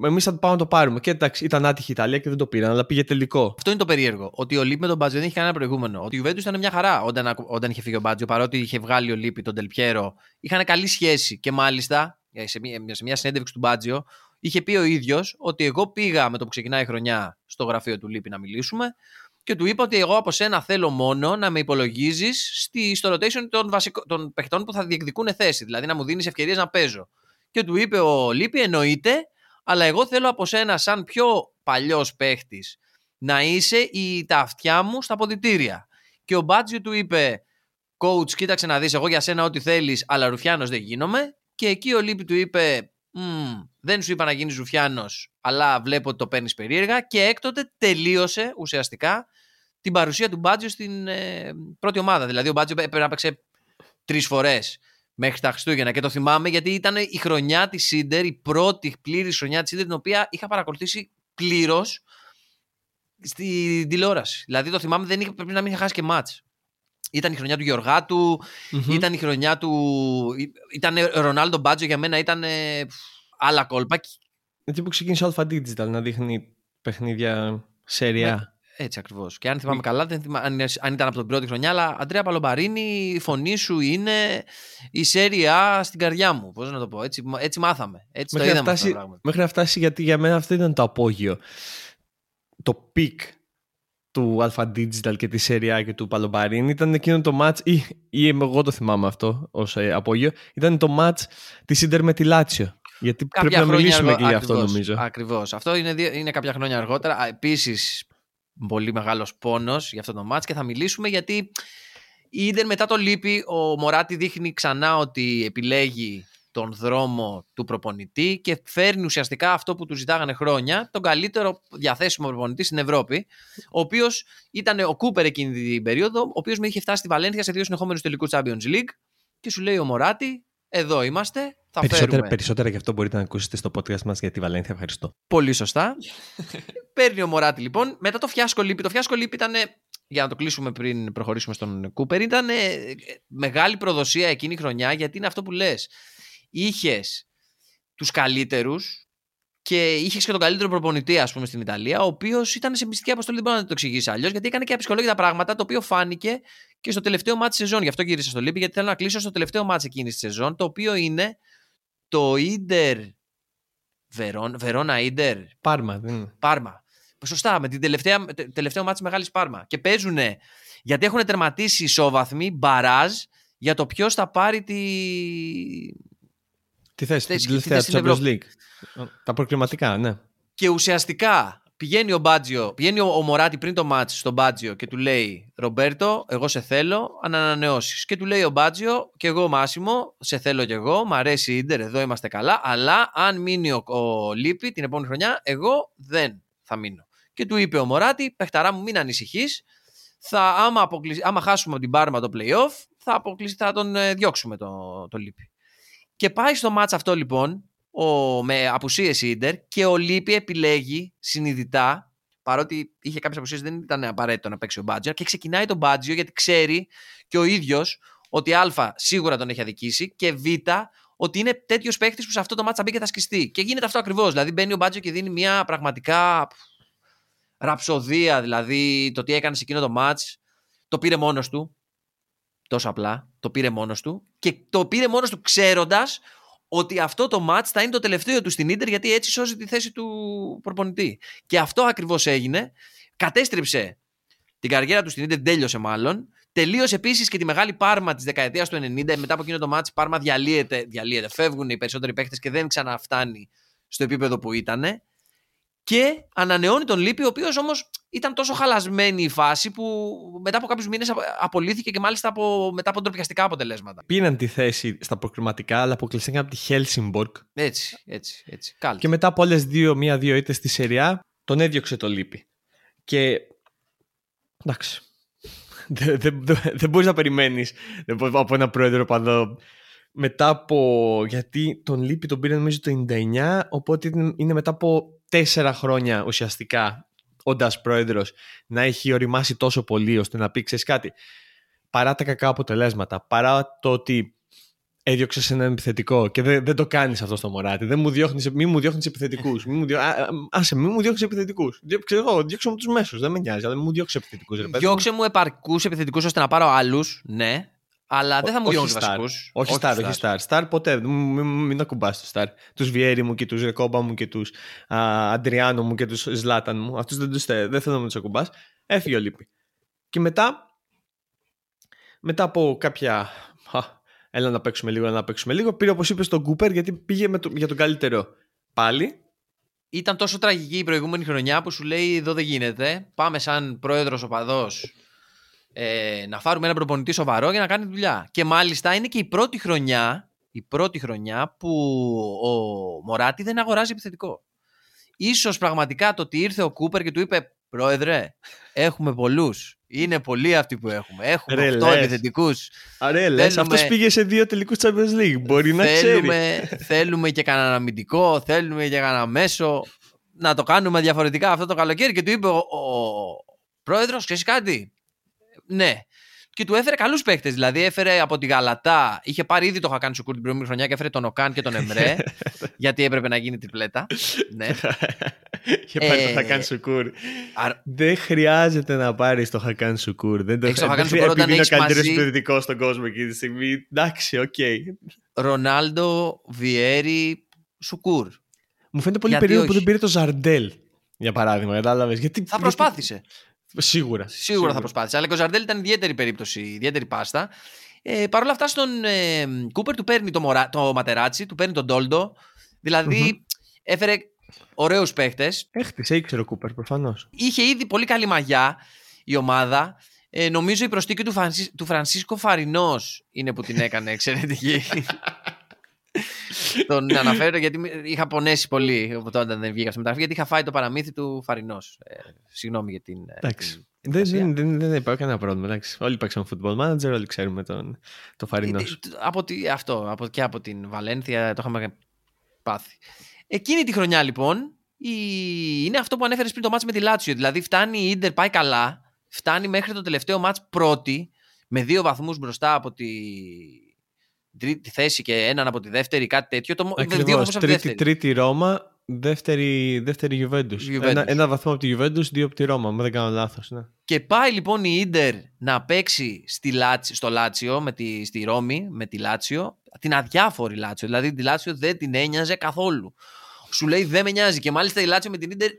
Εμείς θα πάμε να το πάρουμε. Και εντάξει, ήταν άτυχη η Ιταλία και δεν το πήραν, αλλά πήγε τελικό. Αυτό είναι το περίεργο. Ότι ο Λίπη με τον Μπάτζιο δεν είχε κανένα προηγούμενο. Ότι η Ιουβέντου ήταν μια χαρά όταν, όταν είχε φύγει ο Μπάτζιο, παρότι είχε βγάλει ο Λίπη τον Τελπιέρο. Είχαν καλή σχέση. Και μάλιστα, ε, σε μια, σε μια συνέντευξη του Μπάτζιο, είχε πει ο ίδιος ότι εγώ πήγα με το που ξεκινάει η χρονιά στο γραφείο του Λίπη να μιλήσουμε και του είπα ότι εγώ από σένα θέλω μόνο να με υπολογίζεις στο rotation των, βασικό, των παιχτών που θα διεκδικούν θέση. Δηλαδή να μου δίνεις ευκαιρίες να παίζω. Και του είπε ο Λίπη, εννοείται, αλλά εγώ θέλω από σένα σαν πιο παλιός παίχτης να είσαι η, τα αυτιά μου στα ποδητήρια. Και ο Μπάτζιο του είπε, coach κοίταξε να δεις εγώ για σένα ό,τι θέλεις, αλλά Ρουφιάνος δεν γίνομαι. Και εκεί ο Λίπη του είπε, δεν σου είπα να γίνεις Ρουφιάνος, αλλά βλέπω ότι το παίρνεις περίεργα. Και έκτοτε τελείωσε ουσιαστικά την παρουσία του Μπάτζιο στην ε, πρώτη ομάδα. Δηλαδή ο Μπάτζιο έπρεπε να παίξει τρεις φορές μέχρι τα Χριστούγεννα. Και το θυμάμαι γιατί ήταν η χρονιά της Σίντερ, η πρώτη πλήρη χρονιά της Σίντερ, την οποία είχα παρακολουθήσει πλήρως στη τηλεόραση. Δηλαδή το θυμάμαι, δεν είχε, πρέπει να μην είχε χάσει και μάτς. Ήταν η χρονιά του Γιωργάτου, ήταν η χρονιά του. ήταν Ρονάλντο Μπάτζο για μένα, ήταν άλλα κόλπα. Έτσι που ξεκίνησε ο Alpha Digital να δείχνει παιχνίδια σεριά. Έτσι ακριβώς. Και αν θυμάμαι καλά, δεν θυμά... αν, ήταν από την πρώτη χρονιά, αλλά Αντρέα Παλομπαρίνη, η φωνή σου είναι η Serie A στην καρδιά μου. Πώς να το πω, έτσι, έτσι μάθαμε. Έτσι μέχρι, το είδαμε φτάσει, μέχρι να φτάσει, γιατί για μένα αυτό ήταν το απόγειο. Το peak του Alpha Digital και τη Serie A και του Παλομπαρίνη ήταν εκείνο το match, ή, ή εγώ το θυμάμαι αυτό ως ε, απόγειο, ήταν το match της Ιντερ με τη Λάτσιο. Γιατί κάποια πρέπει να μιλήσουμε και για αυτό νομίζω. Ακριβώς. Αυτό είναι, είναι κάποια χρόνια αργότερα. Επίσης, πολύ μεγάλος πόνος για αυτό το μάτς και θα μιλήσουμε γιατί είδε μετά το λύπη ο Μωράτη δείχνει ξανά ότι επιλέγει τον δρόμο του προπονητή και φέρνει ουσιαστικά αυτό που του ζητάγανε χρόνια, τον καλύτερο διαθέσιμο προπονητή στην Ευρώπη, ο οποίος ήταν ο Κούπερ εκείνη την περίοδο, ο οποίος με είχε φτάσει στη Βαλένθια σε δύο συνεχόμενους τελικούς Champions League και σου λέει ο Μωράτη, εδώ είμαστε, θα περισσότερα, φέρουμε. περισσότερα γι' αυτό μπορείτε να ακούσετε στο podcast μας για τη Βαλένθια. Ευχαριστώ. Πολύ σωστά. Παίρνει ο Μωράτη λοιπόν. Μετά το φιάσκο λύπη. Το φιάσκο λύπη ήταν. Για να το κλείσουμε πριν προχωρήσουμε στον Κούπερ, ήταν μεγάλη προδοσία εκείνη η χρονιά γιατί είναι αυτό που λες. Είχες τους καλύτερους και είχες και τον καλύτερο προπονητή, ας πούμε, στην Ιταλία, ο οποίος ήταν σε μυστική αποστολή. Δεν μπορώ να το εξηγήσει αλλιώς, γιατί έκανε και αψυχολόγητα πράγματα, το οποίο φάνηκε και στο τελευταίο μάτι σεζόν. Γι' αυτό γύρισα στο Λίπη, γιατί θέλω να κλείσω στο τελευταίο μάτι εκείνης της σεζόν, το οποίο είναι το Ίντερ. Βερόνα Ίντερ. Πάρμα. Δεν... Πάρμα. Σωστά, με την τελευταία, τελευταίο μάτι Μεγάλης Πάρμα. Και παίζουν γιατί έχουν τερματίσει ισόβαθμοι μπαράζ για το ποιος θα πάρει τη. Τη θέση, θέση την τελευταία του Champions League. Τα προκριματικά, ναι. Και ουσιαστικά πηγαίνει ο Μπάτζιο, πηγαίνει ο, Μωράτη πριν το μάτσο στον Μπάτζιο και του λέει Ρομπέρτο, εγώ σε θέλω, αν ανανεώσεις. Και του λέει ο Μπάτζιο, και εγώ Μάσιμο, σε θέλω κι εγώ, μ' αρέσει η Ιντερ, εδώ είμαστε καλά, αλλά αν μείνει ο, ο Λίπη την επόμενη χρονιά, εγώ δεν θα μείνω. Και του είπε ο Μωράτη, παιχταρά μου, μην ανησυχείς. Θα, άμα, άμα χάσουμε από την Πάρμα το playoff, θα, θα τον ε, διώξουμε το, το Λίπη. Και πάει στο μάτς αυτό λοιπόν ο, με απουσίες Ίντερ και ο Λίπη επιλέγει συνειδητά παρότι είχε κάποιες απουσίες δεν ήταν απαραίτητο να παίξει ο Μπάτζιο και ξεκινάει τον Μπάτζιο γιατί ξέρει και ο ίδιος ότι Α σίγουρα τον έχει αδικήσει και Β ότι είναι τέτοιος παίχτη που σε αυτό το μάτσα μπει και θα σκιστεί. Και γίνεται αυτό ακριβώς. Δηλαδή μπαίνει ο Μπάτζο και δίνει μια πραγματικά ραψοδία. Δηλαδή το τι έκανε σε εκείνο το μάτς το πήρε μόνος του. Τόσο απλά. Το πήρε μόνος του. Και το πήρε μόνος του ξέροντας ότι αυτό το match θα είναι το τελευταίο του στην Ίντερ γιατί έτσι σώζει τη θέση του προπονητή. Και αυτό ακριβώς έγινε. Κατέστρεψε την καριέρα του στην Ίντερ, τέλειωσε μάλλον. Τελείωσε επίσης και τη μεγάλη πάρμα της δεκαετίας του 90. Μετά από εκείνο το μάτς, η πάρμα διαλύεται, διαλύεται. Φεύγουν οι περισσότεροι παίχτε και δεν ξαναφτάνει στο επίπεδο που ήταν. Και ανανεώνει τον Λίπη, ο οποίος όμως ήταν τόσο χαλασμένη η φάση που μετά από κάποιους μήνες απολύθηκε και μάλιστα από, μετά από ντροπιαστικά αποτελέσματα. Πήραν τη θέση στα προκριματικά, αλλά αποκλειστήκαν από τη Χέλσιμπορκ. Έτσι, έτσι, έτσι. Και μετά από άλλε δύο, μία-δύο ήττες στη Σεριά, τον έδιωξε το Λίπη. Και. Εντάξει. Δεν δε, δε, δε μπορείς να περιμένεις από ένα πρόεδρο παντό μετά από. Γιατί τον Λίπη τον πήρε νομίζω το 99, οπότε είναι μετά από τέσσερα χρόνια ουσιαστικά όντας πρόεδρος να έχει οριμάσει τόσο πολύ ώστε να πει ξέρεις κάτι. Παρά τα κακά αποτελέσματα, παρά το ότι έδιωξες ένα επιθετικό και δεν, δεν το κάνεις αυτό στο Μωράτη. Δεν μου διώχνεις, μη μου διώχνεις επιθετικούς. Άσε, μη μου διώχνει επιθετικούς. Ξέρω εγώ, διώξε μου τους μέσους. Δεν με νοιάζει, αλλά μου διώξεις επιθετικούς. Διώξε μου επαρκούς επιθετικούς ώστε να πάρω άλλους, ναι. Αλλά δεν θα μου διώχνει βασικούς. Όχι Star, όχι Star. Star ποτέ. Μην, μην ακουμπάς του Star. Τους Βιέρι μου και τους Ρεκόμπα μου και τους Αντριάνο μου και τους Ζλάταν μου. Αυτούς δεν, τους, δεν θέλω να τους ακουμπάς. Έφυγε ο Λίπη. Και μετά, μετά από κάποια. έλα να παίξουμε λίγο, έλα να παίξουμε λίγο. Πήρε όπως είπες τον Κούπερ γιατί πήγε με το, για τον καλύτερο πάλι. Ήταν τόσο τραγική η προηγούμενη χρονιά που σου λέει εδώ δεν γίνεται. Πάμε σαν πρόεδρος οπαδός ε, να φάρουμε ένα προπονητή σοβαρό για να κάνει δουλειά. Και μάλιστα είναι και η πρώτη χρονιά, η πρώτη χρονιά που ο Μωράτη δεν αγοράζει επιθετικό. Ίσως πραγματικά το ότι ήρθε ο Κούπερ και του είπε «Πρόεδρε, έχουμε πολλούς. Είναι πολλοί αυτοί που έχουμε. Έχουμε Ρε, 8 επιθετικούς. Ρε, λες, αυτός πήγε σε δύο τελικούς Champions League. Μπορεί να θέλουμε, ξέρει. Θέλουμε και κανένα αμυντικό, θέλουμε και κανένα μέσο. Να το κάνουμε διαφορετικά αυτό το καλοκαίρι. Και του είπε ο, ο πρόεδρος, ξέρεις κάτι; Ναι. Και του έφερε καλούς παίχτες. Δηλαδή έφερε από τη Γαλατά. Είχε πάρει ήδη το Χακάν Σουκούρ την προηγούμενη χρονιά και έφερε τον Οκάν και τον Εμρέ. γιατί έπρεπε να γίνει τριπλέτα. ναι. Είχε πάρει το ε, Χακάν Σουκούρ. Δεν χρειάζεται να πάρεις το Χακάν Σουκούρ. Δεν το χρειάζεται. Επειδή είναι ο καλύτερος επιθετικός στον κόσμο εκείνη τη στιγμή. Εντάξει, οκ. Ρονάλντο, Βιέρι, Σουκούρ. Μου φαίνεται πολύ περίεργο που δεν πήρε το Ζαρντέλ. Για παράδειγμα, κατάλαβες; Γιατί, θα προσπάθησε. Σίγουρα. Σίγουρα, θα προσπάθησε. Αλλά και ο Ζαρντέλ ήταν ιδιαίτερη περίπτωση, ιδιαίτερη πάστα. Ε, Παρ' όλα αυτά, στον ε, Κούπερ του παίρνει το, μορα, το Ματεράτσι, του παίρνει τον Ντόλντο. δηλαδη έφερε ωραίους παίχτες. Έχτισε, ήξερε ο Κούπερ, προφανώς. Είχε ήδη πολύ καλή μαγιά η ομάδα. Ε, νομίζω η προστίκη του, του Φρανσίσκο Φαρινός είναι που την έκανε εξαιρετική. Τον αναφέρω γιατί είχα πονέσει πολύ όταν δεν βγήκα στη μεταγραφή, γιατί είχα φάει το παραμύθι του Φαρινός. Ε, συγγνώμη για την. Ε, εντάξει. δεν, δεν, δεν, δεν υπάρχει κανένα πρόβλημα. Εντάξει. Όλοι παίξαμε football manager, όλοι ξέρουμε τον, το Φαρινός. Ε, από τη, αυτό, από, και από την Βαλένθια το είχαμε πάθει. Εκείνη τη χρονιά λοιπόν η, είναι αυτό που ανέφερες πριν το μάτς με τη Λάτσιο. Δηλαδή φτάνει η Ιντερ, πάει καλά, φτάνει μέχρι το τελευταίο μάτς πρώτη, με δύο βαθμούς μπροστά από τη, τρίτη θέση και έναν από τη δεύτερη, κάτι τέτοιο. Το... Ακριβώς, δύο τρίτη, τρίτη Ρώμα, δεύτερη, δεύτερη Juventus. Ένα, ένα βαθμό από τη Juventus, δύο από τη Ρώμα, αν δεν κάνω λάθος. Ναι. Και πάει λοιπόν η Ίντερ να παίξει στη Λάτσι, στο Λάτσιο, με τη, στη Ρώμη, με τη Λάτσιο, την αδιάφορη Λάτσιο. Δηλαδή τη Λάτσιο δεν την ένοιαζε καθόλου. Σου λέει δεν με νοιάζει. Και μάλιστα η Λάτσιο με την Ίντερ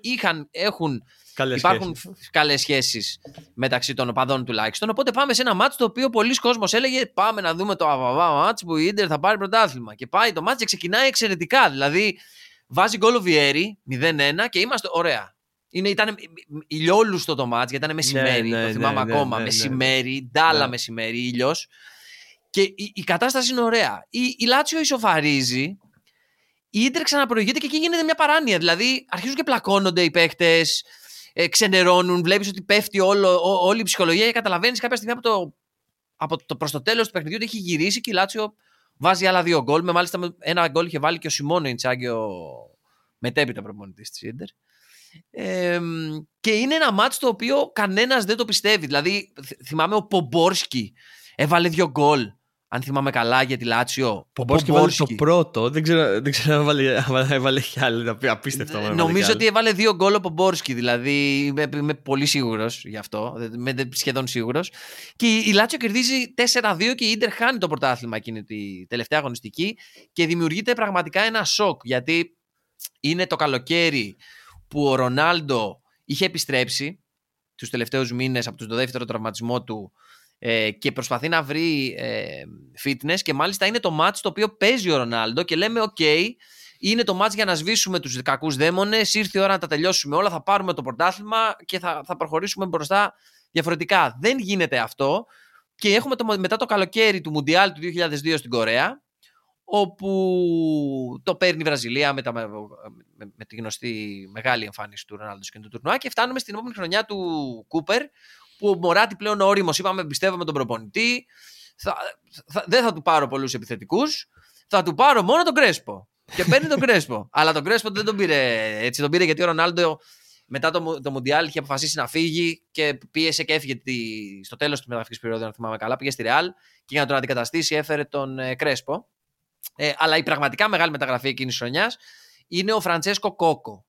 έχουν Καλές Υπάρχουν καλές σχέσεις μεταξύ των οπαδών τουλάχιστον. Οπότε πάμε σε ένα μάτσο το οποίο πολύς κόσμος έλεγε Πάμε να δούμε το αβαβά μάτσο που η Ιντερ θα πάρει πρωτάθλημα. Και πάει το μάτσο και ξεκινάει εξαιρετικά. Δηλαδή βάζει γκολ ο Βιέρη 0-1 και είμαστε ωραία. Είναι, ήταν ηλιόλουστο το μάτς γιατί ήταν μεσημέρι, ναι, ναι, το θυμάμαι ναι, ακόμα. Ναι, ναι, μεσημέρι, ντάλα μεσημέρι, ήλιος. Και η, η, κατάσταση είναι ωραία. Η, η Λάτσιο ισοφαρίζει. Η Ίντερ ξαναπροηγείται και εκεί γίνεται μια παράνοια. Δηλαδή αρχίζουν και πλακώνονται οι παίχτες ε, ξενερώνουν, βλέπεις ότι πέφτει όλο, ό, όλη η ψυχολογία και καταλαβαίνεις κάποια στιγμή από το, από το προς το τέλος του παιχνιδιού ότι έχει γυρίσει και η Λάτσιο βάζει άλλα δύο γκολ. Με μάλιστα ένα γκολ είχε βάλει και ο Σιμόνο Ιντσάγκιο μετέπειτα προπονητής της Ιντερ. Ε, και είναι ένα μάτσο το οποίο κανένας δεν το πιστεύει. Δηλαδή, θυμάμαι ο Πομπόρσκι έβαλε δύο γκολ αν θυμάμαι καλά για τη Λάτσιο. Πομπόρσκι βάλε το πρώτο. Δεν ξέρω, δεν ξέρω αν έβαλε, έβαλε κι άλλο. Απίστευτο. Νομίζω ότι έβαλε δύο γκολ ο Πομπόρσκι. Δηλαδή είμαι, είμαι πολύ σίγουρος γι' αυτό. Είμαι σχεδόν σίγουρος. Και η Λάτσιο κερδίζει 4-2 και η ντερ χάνει το πρωτάθλημα εκείνη τη τελευταία αγωνιστική. Και δημιουργείται πραγματικά ένα σοκ. Γιατί είναι το καλοκαίρι που ο Ρονάλντο είχε επιστρέψει τους τελευταίους μήνες από το δεύτερο τραυματισμό του ε, και προσπαθεί να βρει ε, fitness και μάλιστα είναι το match το οποίο παίζει ο Ρονάλντο και λέμε ok είναι το match για να σβήσουμε τους κακούς δαίμονες ήρθε η ώρα να τα τελειώσουμε όλα θα πάρουμε το πρωτάθλημα και θα, θα προχωρήσουμε μπροστά διαφορετικά δεν γίνεται αυτό και έχουμε το, μετά το καλοκαίρι του Μουντιάλ του 2002 στην Κορέα όπου το παίρνει η Βραζιλία με, τα, με, με, τη γνωστή μεγάλη εμφάνιση του Ρονάλντο και του τουρνουά και φτάνουμε στην επόμενη χρονιά του Κούπερ που ο Μωράτη πλέον όριμος, είπαμε πιστεύουμε τον προπονητή, θα, θα, δεν θα του πάρω πολλούς επιθετικούς, θα του πάρω μόνο τον Κρέσπο. Και παίρνει τον Κρέσπο. Αλλά τον Κρέσπο δεν τον πήρε έτσι, τον πήρε γιατί ο Ρονάλντο μετά το, το Μουντιάλ είχε αποφασίσει να φύγει και πίεσε και έφυγε τη, στο τέλος της μεταγραφική περίοδου, αν θυμάμαι καλά. Πήγε στη Ρεάλ και για να τον αντικαταστήσει έφερε τον ε, Κρέσπο. Ε, αλλά η πραγματικά μεγάλη μεταγραφή εκείνης της χρονιάς είναι ο Φραντσέσκο Κόκο.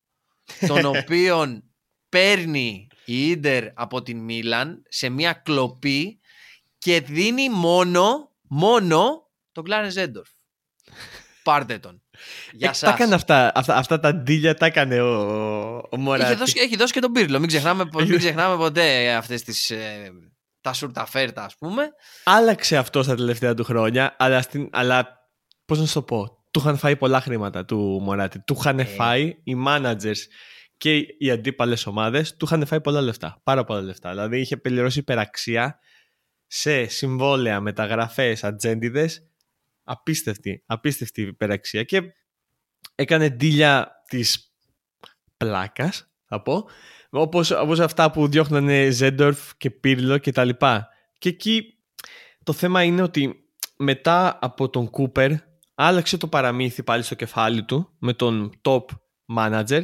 τον οποίον παίρνει η Ίντερ από την Μίλαν σε μια κλοπή και δίνει μόνο, μόνο τον Κλάρεν Ζέντορφ. Πάρτε τον. Για ε, σας. Τα έκανε αυτά, αυτά, αυτά τα ντύλια, τα έκανε ο, ο Μωράτη. Έχει δώσει, έχει δώσει και τον Πύρλο. Μην ξεχνάμε, μην ξεχνάμε ποτέ αυτές τις, ε, τα σουρταφέρτα ας πούμε. Άλλαξε αυτό στα τελευταία του χρόνια, αλλά, στην, αλλά πώς να σου το πω, του είχαν φάει πολλά χρήματα του Μωράτη. Του είχαν ε. φάει οι managers και οι αντίπαλες ομάδες του είχαν φάει πολλά λεφτά. Πάρα πολλά λεφτά. Δηλαδή είχε πληρώσει υπεραξία σε συμβόλαια, μεταγραφές, ατζέντιδες. Απίστευτη, απίστευτη υπεραξία. Και έκανε ντύλια της πλάκας, θα πω. Όπως, όπως αυτά που διώχνανε Ζέντορφ και Πύρλο και τα λοιπά. Και εκεί το θέμα είναι ότι μετά από τον Κούπερ άλλαξε το παραμύθι πάλι στο κεφάλι του με τον top manager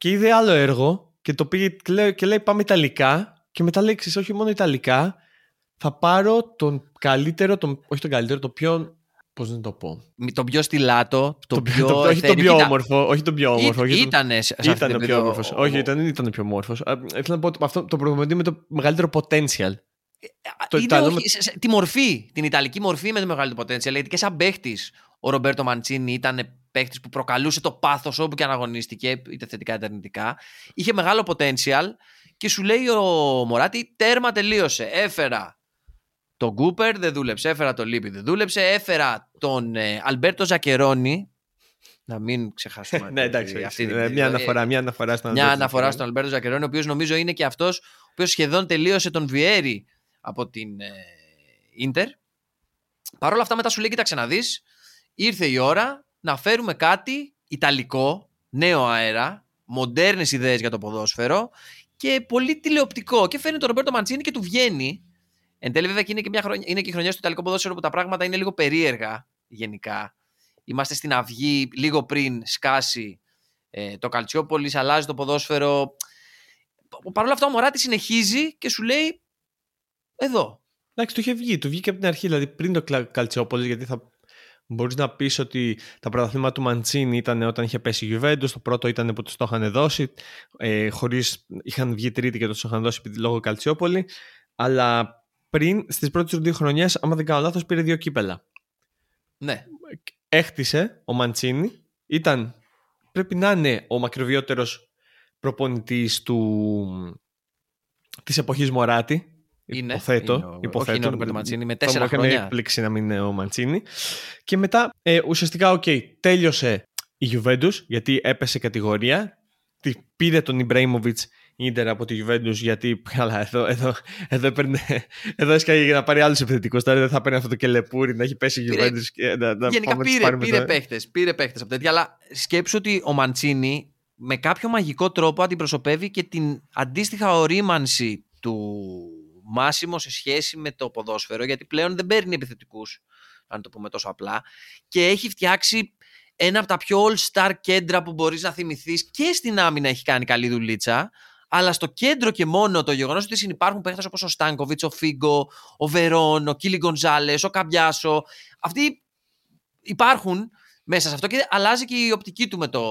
και είδε άλλο έργο και το πήγε και λέει, και λέει πάμε Ιταλικά και μετά λέει όχι μόνο Ιταλικά θα πάρω τον καλύτερο, τον, όχι τον καλύτερο, το πιο Πώς να το πω; Το πιο στυλάτο, το, το πιο. Το, όχι το πιο όμορφο. Όχι το πιο όμορφο. Ήτανε σε αυτό ήταν πιο όμορφος. Όχι, ήταν, ήταν πιο όμορφος. Ήθελα να πω αυτό το προπονητή με το μεγαλύτερο potential. Το είναι όχι, σε, τη μορφή, την Ιταλική μορφή με το μεγαλύτερο potential. Γιατί και σαν παίχτης ο Ρομπέρτο Μαντσίνη ήταν παίχτη που προκαλούσε το πάθος όπου και αν αγωνίστηκε, είτε θετικά είτε αρνητικά. Είχε μεγάλο potential και σου λέει ο Μωράτη, τέρμα τελείωσε. Έφερα τον Κούπερ, δεν δούλεψε. Έφερα τον Λίπι, δεν δούλεψε. Έφερα τον ε, Αλμπέρτο Ζακερόνι. Να μην ξεχάσουμε. ναι, εντάξει. Αυτή ναι, μια, αναφορά, μια αναφορά στον Μια αναφορά στον Αλμπέρτο Ζακερόνι, ο οποίος νομίζω είναι και αυτός ο οποίος σχεδόν τελείωσε τον Βιέρι από την ε, Ίντερ. Παρ' όλα αυτά, μετά σου λέει: Κοίταξε να δεις, ήρθε η ώρα να φέρουμε κάτι ιταλικό, νέο αέρα, μοντέρνες ιδέες για το ποδόσφαιρο και πολύ τηλεοπτικό. Και φέρνει τον Ρομπέρτο Μαντσίνη και του βγαίνει. Εν τέλει, βέβαια, και είναι και, μια χρονιά, είναι και η χρονιά στο Ιταλικό ποδόσφαιρο που τα πράγματα είναι λίγο περίεργα γενικά. Είμαστε στην αυγή λίγο πριν σκάσει ε, το Καλτσιόπολης, αλλάζει το ποδόσφαιρο. Παρ' όλα αυτά, ο Μωράτη συνεχίζει και σου λέει εδώ. Εντάξει, του είχε βγει. Του βγήκε από την αρχή, δηλαδή πριν το Καλτσιόπολης, γιατί θα Μπορείς να πεις ότι τα πρωταθλήματα του Μαντσίνη ήταν όταν είχε πέσει η Juventus, το πρώτο ήταν που τους το είχαν δώσει, ε, χωρίς, είχαν βγει τρίτη και τους είχαν δώσει λόγω Καλτσιόπολι, αλλά πριν, στις πρώτες δύο χρονιές, άμα δεν κάνω λάθος, πήρε δύο κύπελα. Ναι. Έχτισε ο Μαντσίνη, ήταν, πρέπει να είναι ο μακροβιότερος προπονητής του, της εποχής Μωράτη είναι, υποθέτω. Είναι ο, υποθέτω. Όχι είναι ο Μαντσίνη, με τέσσερα θα χρόνια. έκπληξη να μην είναι ο Μαντσίνη. Και μετά ε, ουσιαστικά, OK, okay, τέλειωσε η Juventus γιατί έπεσε κατηγορία. Τη πήρε τον Ιμπρέιμοβιτ Ίντερ από τη Juventus γιατί καλά, εδώ, εδώ, εδώ, έπαιρνε, εδώ έσκαγε για να πάρει άλλους επιθετικούς. Τώρα δεν θα παίρνει αυτό το κελεπούρι να έχει πέσει η Juventus. Και να, να γενικά πήρε, πήρε, παίχτες, πήρε παίχτες από τέτοια. Αλλά σκέψου ότι ο Μαντσίνη με κάποιο μαγικό τρόπο αντιπροσωπεύει και την αντίστοιχα ορίμανση του Μάσιμο σε σχέση με το ποδόσφαιρο, γιατί πλέον δεν παίρνει επιθετικούς, αν το πούμε τόσο απλά, και έχει φτιάξει ένα από τα πιο all-star κέντρα που μπορείς να θυμηθείς και στην άμυνα έχει κάνει καλή δουλίτσα, Αλλά στο κέντρο και μόνο το γεγονός ότι υπάρχουν παίχτες όπως ο Στάνκοβιτς, ο Φίγκο, ο Βερόν, ο Κίλι Γκονζάλες, ο Καμπιάσο. Αυτοί υπάρχουν μέσα σε αυτό και αλλάζει και η οπτική του με το,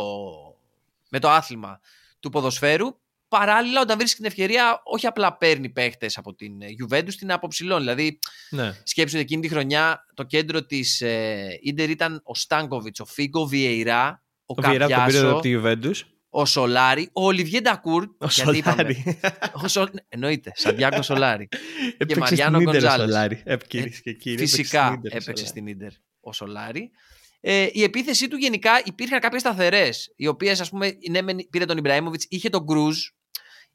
με το άθλημα του ποδοσφαίρου. Παράλληλα, όταν βρίσκεις την ευκαιρία, όχι απλά παίρνει παίχτες από την Juventus, την αποψηλώνει. Δηλαδή, Ναι. σκέψου ότι εκείνη τη χρονιά το κέντρο της Ιντερ ήταν ο Στάνκοβιτς, ο Φίγκο, ο Βιεϊρά, ο, Ο Βιερά τον πήρε Καμπιάσο, από τη Juventus. ο Σολάρη, ο Ολιβιέ Ντακούρ. Ο γιατί είπαμε, Σολάρη. ο Σο... Εννοείται, Σαντιάγο Σολάρη. Έπαιξε Μαριάνο στην Ίντερ ο Γκοντζάλες. Σολάρη. Ε, κυρίες και κύριοι, έπαιξε Φυσικά στην Ίντερ ο έπαιξε Σολάρη. στην Ίντερ ο Σολάρη. Ε, η επίθεσή του γενικά υπήρχαν κάποιες σταθερές, οι οποίες, ας πούμε, ναι, μεν πήρε τον Ιμπραήμοβιτς, είχε τον Κρούζ,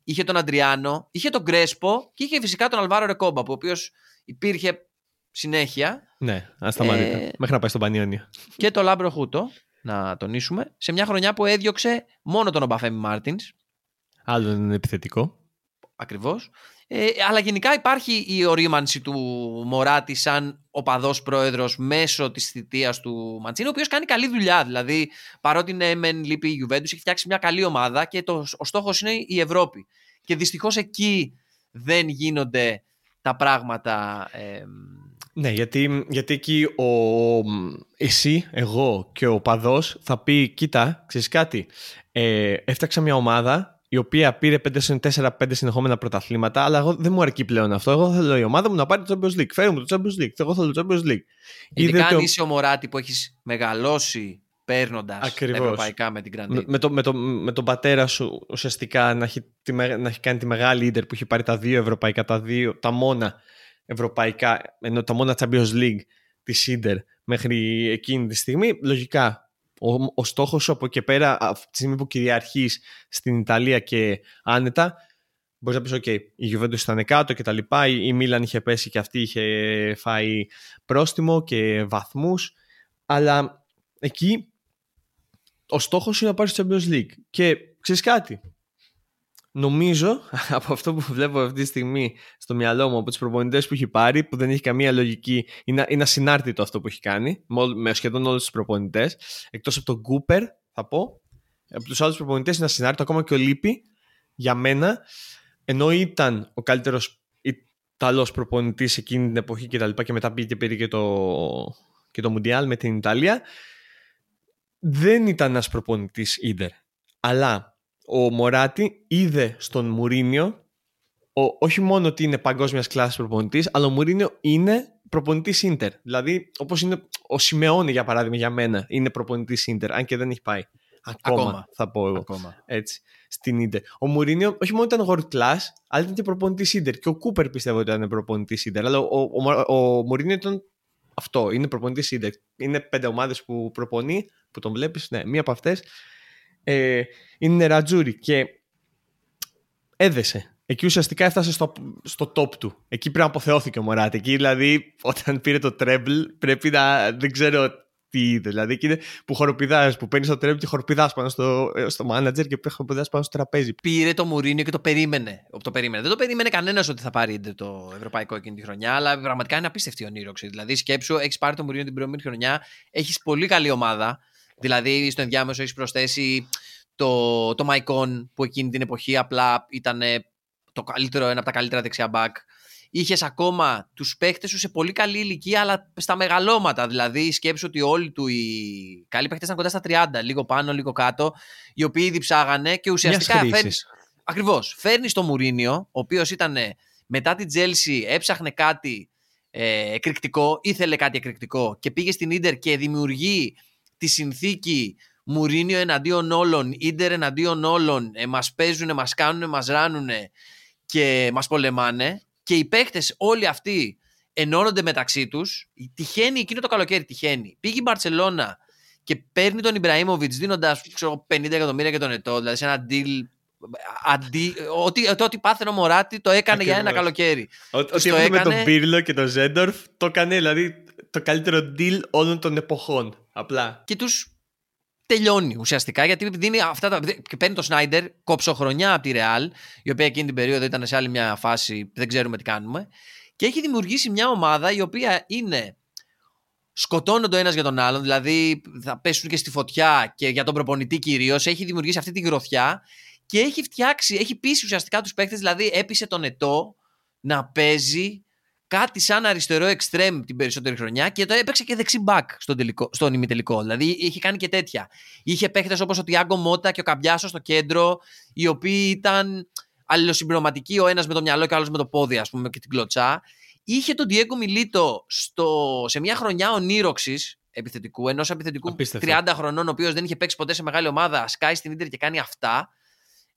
είχε τον Αντριάνο, είχε τον Γκρέσπο και είχε φυσικά τον Αλβάρο Ρεκόμπα, ο οποίος υπήρχε συνέχεια Ναι, ασταμάτητα. Ε, Μέχρι να πάει στον Πανιόνιο. και το Λάμπρο Χούτο, να τονίσουμε, σε μια χρονιά που έδιωξε μόνο τον Ομπαφέμι Μάρτινς. Άλλο είναι επιθετικό. Ακριβώς. Ε, αλλά γενικά υπάρχει η ωρίμανση του Μωράτη σαν οπαδό πρόεδρος μέσω της θητείας του Μαντσίνη, ο οποίος κάνει καλή δουλειά. Δηλαδή, παρότι είναι μεν λείπει η Juventus, έχει φτιάξει μια καλή ομάδα και το, ο στόχος είναι η Ευρώπη. Και δυστυχώς εκεί δεν γίνονται τα πράγματα. Ε, Ναι, γιατί, γιατί εκεί ο, εσύ, εγώ και ο παδός θα πει κοίτα, ξέρεις κάτι, ε, έφτιαξα μια ομάδα η οποία πήρε 4-5 συνεχόμενα πρωταθλήματα, αλλά εγώ δεν μου αρκεί πλέον αυτό. Εγώ θέλω η ομάδα μου να πάρει το Champions League. Φέρε μου το Champions League. Εγώ θέλω το Champions League. ειδικά Είδε αν το- είσαι ο Μωράτη που έχεις μεγαλώσει παίρνοντας τα Ακριβώς. ευρωπαϊκά με την με, Grande. με, το, με, το, με τον πατέρα σου ουσιαστικά να έχει, τη, με- να έχει κάνει τη μεγάλη ίντερ που έχει πάρει τα δύο ευρωπαϊκά, τα, δύο, τα μόνα ευρωπαϊκά, ενώ τα μόνα Champions League της ίντερ μέχρι εκείνη τη στιγμή, λογικά ο, ο στόχος σου από εκεί και πέρα αυτή τη στιγμή που κυριαρχείς στην Ιταλία και άνετα Μπορείς να πεις: OK, η Juventus ήταν κάτω και τα λοιπά. Η η Μίλαν είχε πέσει και αυτή είχε φάει πρόστιμο και βαθμούς. Αλλά εκεί ο στόχος είναι να πάρεις το Champions League. Και ξέρεις κάτι. Νομίζω από αυτό που βλέπω αυτή τη στιγμή στο μυαλό μου από τους προπονητές που έχει πάρει, που δεν έχει καμία λογική, είναι, είναι ασυνάρτητο αυτό που έχει κάνει με, όλ- με σχεδόν όλους τους προπονητές. Εκτός από τον Κούπερ, θα πω. Από τους άλλους προπονητές είναι ασυνάρτητο, ακόμα και ο Λίπη για μένα. Ενώ ήταν ο καλύτερος Ιταλός προπονητής εκείνη την εποχή και τα λοιπά, και μετά πήγε και πήρε και το, και το Μουντιάλ με την Ιταλία. Δεν ήταν ένας προπονητής Ίντερ. Αλλά ο Μωράτη είδε στον Μουρίνιο ο, όχι μόνο ότι είναι παγκόσμιας κλάση προπονητής, αλλά ο Μουρίνιο είναι προπονητής Ίντερ. Δηλαδή, όπως είναι ο Σιμεώνη για παράδειγμα για μένα, είναι προπονητής Ίντερ, αν και δεν έχει πάει. Ακόμα, Ακόμα. θα πω εγώ. Ακόμα. Έτσι, στην Ίντερ. Ο Μουρίνιο όχι μόνο ήταν world class, αλλά ήταν και προπονητής Ίντερ. Και ο Κούπερ πιστεύω ότι ήταν προπονητής Ίντερ. Αλλά ο, ο, ο, ο Μουρίνιο ήταν αυτό. Είναι προπονητής Ίντερ. Είναι πέντε ομάδες που προπονεί, που τον βλέπεις. Ναι, μία από αυτές ε, είναι οι Νερατζούρι. Και έδεσε. Εκεί ουσιαστικά έφτασε στο, στο top του. Εκεί πρέπει να αποθεώθηκε ο Μωράτη. Εκεί δηλαδή όταν πήρε το treble πρέπει να. Δεν ξέρω τι είδε. Δηλαδή εκεί είναι που χοροπηδάς, που παίρνεις το treble και χοροπηδάς πάνω στο, ε, στο manager και χοροπηδάς πάνω στο τραπέζι. πήρε το Μουρίνιο και το περίμενε. Το περίμενε. Δεν το περίμενε κανένας ότι θα πάρει ίντερ το ευρωπαϊκό εκείνη τη χρονιά, αλλά πραγματικά είναι απίστευτη ονείροξη. Δηλαδή, σκέψου, έχεις πάρει το Μουρίνιο την προηγούμενη χρονιά, έχεις πολύ καλή ομάδα. Δηλαδή, στο ενδιάμεσο έχεις προσθέσει το, το Maicon που εκείνη την εποχή απλά ήταν το καλύτερο, ένα από τα καλύτερα δεξιά μπακ. Είχες ακόμα τους παίχτε σου σε πολύ καλή ηλικία, αλλά στα μεγαλώματα. Δηλαδή, σκέψου ότι όλοι του οι καλοί παίχτε ήταν κοντά στα 30, λίγο πάνω, λίγο κάτω, οι οποίοι ήδη ψάγανε και ουσιαστικά Μιας φέρνει. χρήσης. Ακριβώς. Φέρνεις το Μουρίνιο, ο οποίος ήταν μετά την Τζέλσι, έψαχνε κάτι ε, εκρηκτικό, ήθελε κάτι εκρηκτικό και πήγε στην ντερ και δημιουργεί τη συνθήκη Μουρίνιο εναντίον όλων, Ίντερ εναντίον όλων, ε, μας παίζουν, μας κάνουν, μας ράνουνε και μας πολεμάνε και οι παίχτες όλοι αυτοί ενώνονται μεταξύ τους. Τυχαίνει εκείνο το καλοκαίρι, τυχαίνει. Πήγε η Μπαρτσελώνα και παίρνει τον Ιμπραήμοβιτ δίνοντας 50 εκατομμύρια για τον ετώ, δηλαδή σε ένα deal. Αντί, ό,τι, το, ό,τι πάθαινε ο Μωράτη το έκανε για ένα Ακριβώς. καλοκαίρι. Ό- Ό,τι το έκανε με έκανε- τον Πύρλο και τον Ζέντορφ το έκανε δηλαδή το καλύτερο deal όλων των εποχών. Απλά. Και τους τελειώνει ουσιαστικά γιατί δίνει αυτά τα. και παίρνει τον Σνάιντερ κόψοχρονιά από τη Ρεάλ, η οποία εκείνη την περίοδο ήταν σε άλλη μια φάση, δεν ξέρουμε τι κάνουμε. Και έχει δημιουργήσει μια ομάδα η οποία είναι σκοτώνονται ο ένας για τον άλλον, δηλαδή θα πέσουν και στη φωτιά και για τον προπονητή κυρίως. Έχει δημιουργήσει αυτή τη γροθιά και έχει φτιάξει, έχει πείσει ουσιαστικά τους παίχτε, δηλαδή έπεισε τον Ετώ να παίζει κάτι σαν αριστερό εξτρέμ την περισσότερη χρονιά και το έπαιξε και δεξί μπακ στον, τελικό, στον ημιτελικό. Δηλαδή είχε κάνει και τέτοια. Είχε παίχτες όπως ο Τιάγκο Μότα και ο Καμπιάσο στο κέντρο, οι οποίοι ήταν αλληλοσυμπληρωματικοί ο ένας με το μυαλό και ο άλλος με το πόδι, ας πούμε, και την κλωτσά. Είχε τον Diego Μιλίτο στο, σε μια χρονιά ονείροξης επιθετικού, ενός επιθετικού Απίστευτο. 30 χρονών, ο οποίος δεν είχε παίξει ποτέ σε μεγάλη ομάδα, σκάει στην ντερ και κάνει αυτά.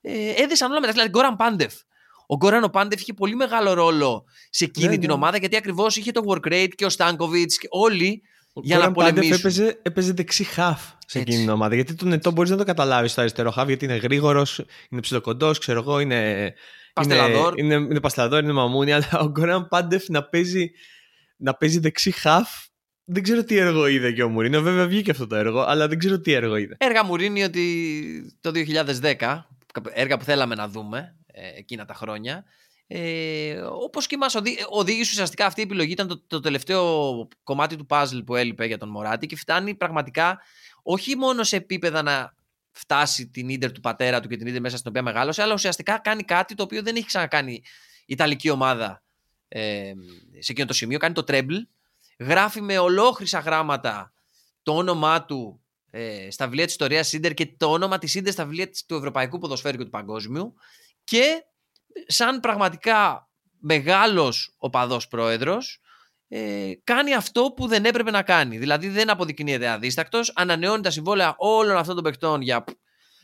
Ε, έδεσαν όλα μεταξύ. Δηλαδή, Γκόραν Πάντεφ. Ο Γκόραν ο Πάντεφ είχε πολύ μεγάλο ρόλο σε εκείνη Ναι, την ναι. ομάδα γιατί ακριβώς είχε τον work rate και ο Στάνκοβιτ και όλοι Ο για να Γκόραν Πάντεφ πολεμήσουν. έπαιζε, έπαιζε δεξί χαφ σε Έτσι. εκείνη την ομάδα. Γιατί τον Ετώ μπορείς να το καταλάβεις στο αριστερό χαφ, γιατί είναι γρήγορος, είναι ψιλοκοντό, ξέρω εγώ, είναι. Παστελαδόρ. Είναι, είναι, είναι παστελαδόρ, είναι μαμούνι, αλλά ο Γκόραν Πάντεφ να παίζει, να παίζει δεξί χαφ. Δεν ξέρω τι έργο είδε και ο Μουρίνο. Βέβαια βγήκε αυτό το έργο, αλλά δεν ξέρω τι έργο είδε. Έργα Μουρίνι ότι το 2010, έργα που θέλαμε να δούμε ε, εκείνα τα χρόνια, ε, όπως και μας οδή, οδήγησε ουσιαστικά αυτή η επιλογή ήταν το, το τελευταίο κομμάτι του puzzle που έλειπε για τον Μωράτη και φτάνει πραγματικά όχι μόνο σε επίπεδα να φτάσει την ίντερ του πατέρα του και την ίντερ μέσα στην οποία μεγάλωσε, αλλά ουσιαστικά κάνει κάτι το οποίο δεν έχει ξανακάνει η Ιταλική ομάδα ε, σε εκείνο το σημείο. Κάνει το treble, γράφει με ολόχρυσα γράμματα το όνομά του ε, στα βιβλία της ιστορίας Σίντερ και το όνομα της Σίντερ στα βιβλία της- του Ευρωπαϊκού Ποδοσφαίρου και του Παγκόσμιου και σαν πραγματικά μεγάλος οπαδός πρόεδρος ε, κάνει αυτό που δεν έπρεπε να κάνει. Δηλαδή δεν αποδεικνύεται αδίστακτος, ανανεώνει τα συμβόλαια όλων αυτών των παιχτών για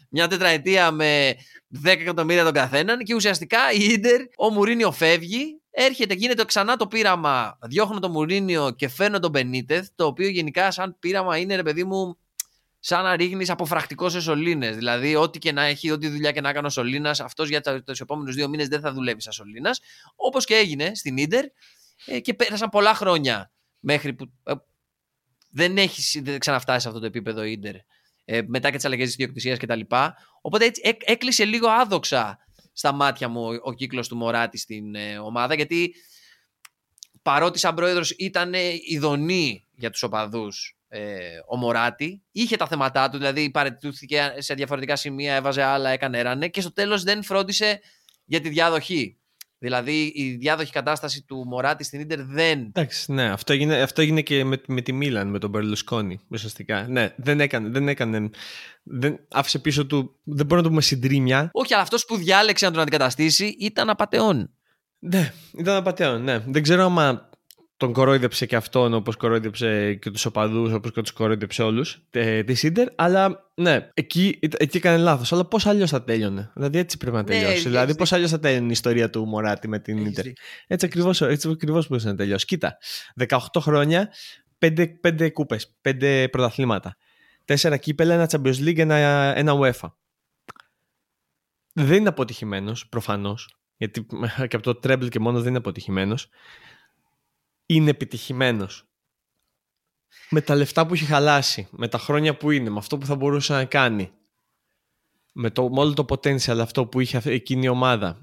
μια τετραετία με 10 εκατομμύρια τον καθέναν και ουσιαστικά η Ίντερ, ο Μουρίνιο φεύγει, έρχεται, γίνεται ξανά το πείραμα, διώχνω τον Μουρίνιο και φέρνω τον Μπενίτεθ, το οποίο γενικά σαν πείραμα είναι ρε παιδί μου σαν να ρίχνεις αποφρακτικό σε σωλήνες. Δηλαδή, ό,τι και να έχει, ό,τι δουλειά και να κάνει ο Σωλήνας, αυτός για τους επόμενους δύο μήνες δεν θα δουλεύει σαν Σωλήνας. Όπως και έγινε στην ντερ ε, και πέρασαν πολλά χρόνια μέχρι που. ε, δεν έχει δεν ξαναφτάσει σε αυτό το επίπεδο η ντερ ε, μετά και τις αλλαγές της ιδιοκτησίας κτλ. Οπότε έτσι έκ- έκλεισε λίγο άδοξα στα μάτια μου ο, ο κύκλος του Μωράτη στην ε, ομάδα γιατί παρότι σαν πρόεδρος ήταν ειδονή για τους οπαδούς ε, ο Μωράτη, είχε τα θέματά του, δηλαδή παρετούθηκε σε διαφορετικά σημεία, έβαζε άλλα, έκανε ράνε και στο τέλος δεν φρόντισε για τη διάδοχη. Δηλαδή η διάδοχη κατάσταση του Μωράτη στην Ίντερ δεν... Εντάξει, ναι, αυτό έγινε, αυτό έγινε και με, με τη Μίλαν, με τον Μπερλουσκόνη, ουσιαστικά. Ναι, δεν έκανε, δεν έκανε, δεν άφησε πίσω του, δεν μπορώ να το πούμε συντρίμια. Όχι, αλλά αυτός που διάλεξε να τον αντικαταστήσει ήταν απατεών. Ναι, ήταν απαταιών, ναι. Δεν ξέρω άμα τον κορόιδεψε και αυτόν όπως κορόιδεψε και τους οπαδούς, όπως και τους κορόιδεψε όλους ε, τη Ίντερ, αλλά ναι, εκεί, εκεί έκανε λάθος. Αλλά πώς αλλιώς θα τέλειωνε; Δηλαδή έτσι πρέπει να Ναι, τελειώσει. έχεις δηλαδή δίκιο. πώς αλλιώς θα τέλειωνε η ιστορία του Μωράτη με την Έχεις Ίντερ. δίκιο. Έτσι ακριβώς, έτσι ακριβώς μπορούσε να τελειώσει. Κοίτα, 18 χρόνια, 5, 5 κούπες, 5 πρωταθλήματα. 4 κύπελα, ένα Champions League, ένα, ένα UEFA. Δεν είναι αποτυχημένος, προφανώς, γιατί και από το treble και μόνο δεν είναι αποτυχημένος. Είναι επιτυχημένος. Με τα λεφτά που έχει χαλάσει, με τα χρόνια που είναι, με αυτό που θα μπορούσε να κάνει, με, το, με όλο το potential αυτό που είχε αυτή- εκείνη η ομάδα,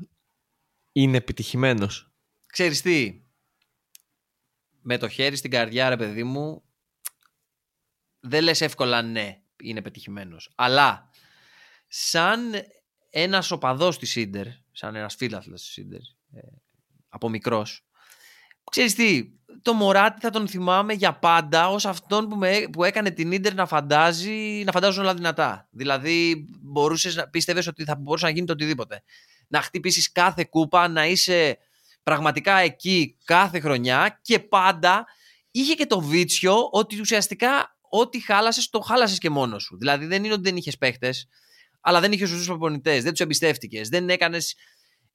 είναι επιτυχημένος. Ξέρεις τι, με το χέρι στην καρδιά ρε παιδί μου, δεν λες εύκολα ναι, είναι πετυχημένος. Αλλά σαν ένας οπαδός της Ίντερ, σαν ένας φίλαθλος της Ίντερ, ε, από μικρός, ξέρεις τι, το Μωράτη θα τον θυμάμαι για πάντα ως αυτόν που, με, που έκανε την Ίντερ να φαντάζει, να φαντάζουν όλα δυνατά. Δηλαδή μπορούσες να πίστευες ότι θα μπορούσε να γίνει το οτιδήποτε. Να χτυπήσεις κάθε κούπα, να είσαι πραγματικά εκεί κάθε χρονιά και πάντα είχε και το βίτσιο ότι ουσιαστικά ό,τι χάλασες το χάλασες και μόνος σου. Δηλαδή δεν είναι ότι δεν είχες παίχτες, αλλά δεν είχες σωστούς προπονητές, δεν τους εμπιστεύτηκες, δεν έκανες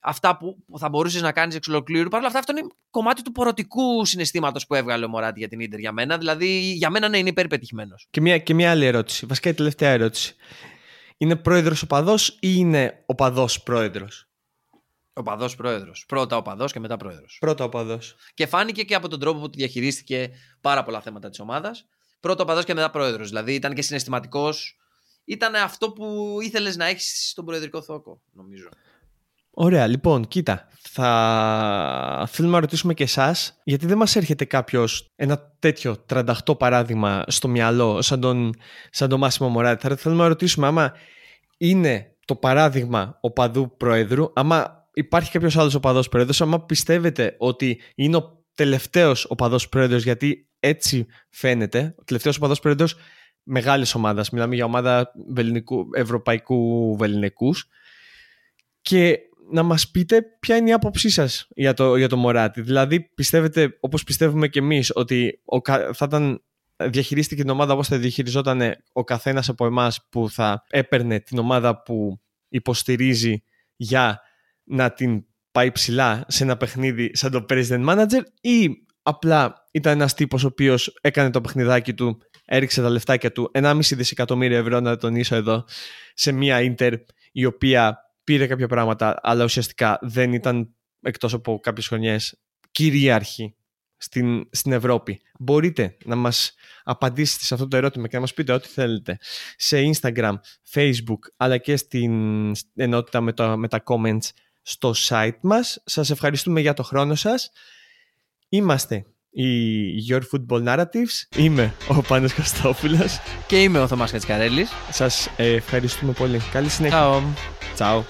αυτά που που θα μπορούσες να κάνεις εξ ολοκλήρου. Παρ' όλα αυτά, αυτό είναι κομμάτι του πορωτικού συναισθήματος που έβγαλε ο Μωράτη για την ντερ για μένα. Δηλαδή, για μένα ναι, είναι υπερπετυχημένος. Και μια, και μια άλλη ερώτηση, βασικά η τελευταία ερώτηση. Είναι πρόεδρος οπαδός ή είναι οπαδός πρόεδρος; Ο παδός πρόεδρος. Πρώτα ο παδός και μετά πρόεδρος. Πρώτα οπαδός. Και φάνηκε και από τον τρόπο που διαχειρίστηκε πάρα πολλά θέματα της ομάδας. Πρώτο ο παδός και μετά πρόεδρος. Δηλαδή, ήταν και συναισθηματικός. Ήταν αυτό που ήθελες να έχεις στον προεδρικό θόκο, νομίζω. Ωραία, λοιπόν, κοίτα. Θα θέλουμε να ρωτήσουμε και εσάς, γιατί δεν μας έρχεται κάποιος ένα τέτοιο 38 παράδειγμα στο μυαλό, σαν τον, σαν τον Μάσιμο Μωράτη. Θα θέλουμε να ρωτήσουμε άμα είναι το παράδειγμα οπαδού προέδρου, άμα υπάρχει κάποιος άλλος οπαδό πρόεδρο, άμα πιστεύετε ότι είναι ο τελευταίος οπαδό πρόεδρο, γιατί έτσι φαίνεται, ο τελευταίος οπαδό πρόεδρο μεγάλης ομάδας, μιλάμε για ομάδα βεληνικού, ευρωπαϊκού βεληνικούς. Και να μας πείτε ποια είναι η άποψή σας για το, για το Μωράτη. Δηλαδή πιστεύετε, όπως πιστεύουμε και εμείς, ότι ο, θα ήταν διαχειρίστηκε την ομάδα όπως θα διαχειριζόταν ο καθένας από εμάς που θα έπαιρνε την ομάδα που υποστηρίζει για να την πάει ψηλά σε ένα παιχνίδι σαν το president manager ή απλά ήταν ένας τύπος ο οποίος έκανε το παιχνιδάκι του, έριξε τα λεφτάκια του, 1,5 δισεκατομμύρια ευρώ να τονίσω εδώ, σε μια Ίντερ η οποία πήρε κάποια πράγματα, αλλά ουσιαστικά δεν ήταν εκτός από κάποιες χρονιές κυρίαρχη στην, στην Ευρώπη. Μπορείτε να μας απαντήσετε σε αυτό το ερώτημα και να μας πείτε ό,τι θέλετε σε Instagram, Facebook αλλά και στην ενότητα με, το, με τα comments στο site μας. Σας ευχαριστούμε για το χρόνο σας. Είμαστε οι Your Football Narratives. Είμαι ο Πάνος Κωστόπουλος. Και είμαι ο Θωμάς Κατσικαρέλης. Σας ευχαριστούμε πολύ. Καλή συνέχεια. Ciao. Ciao.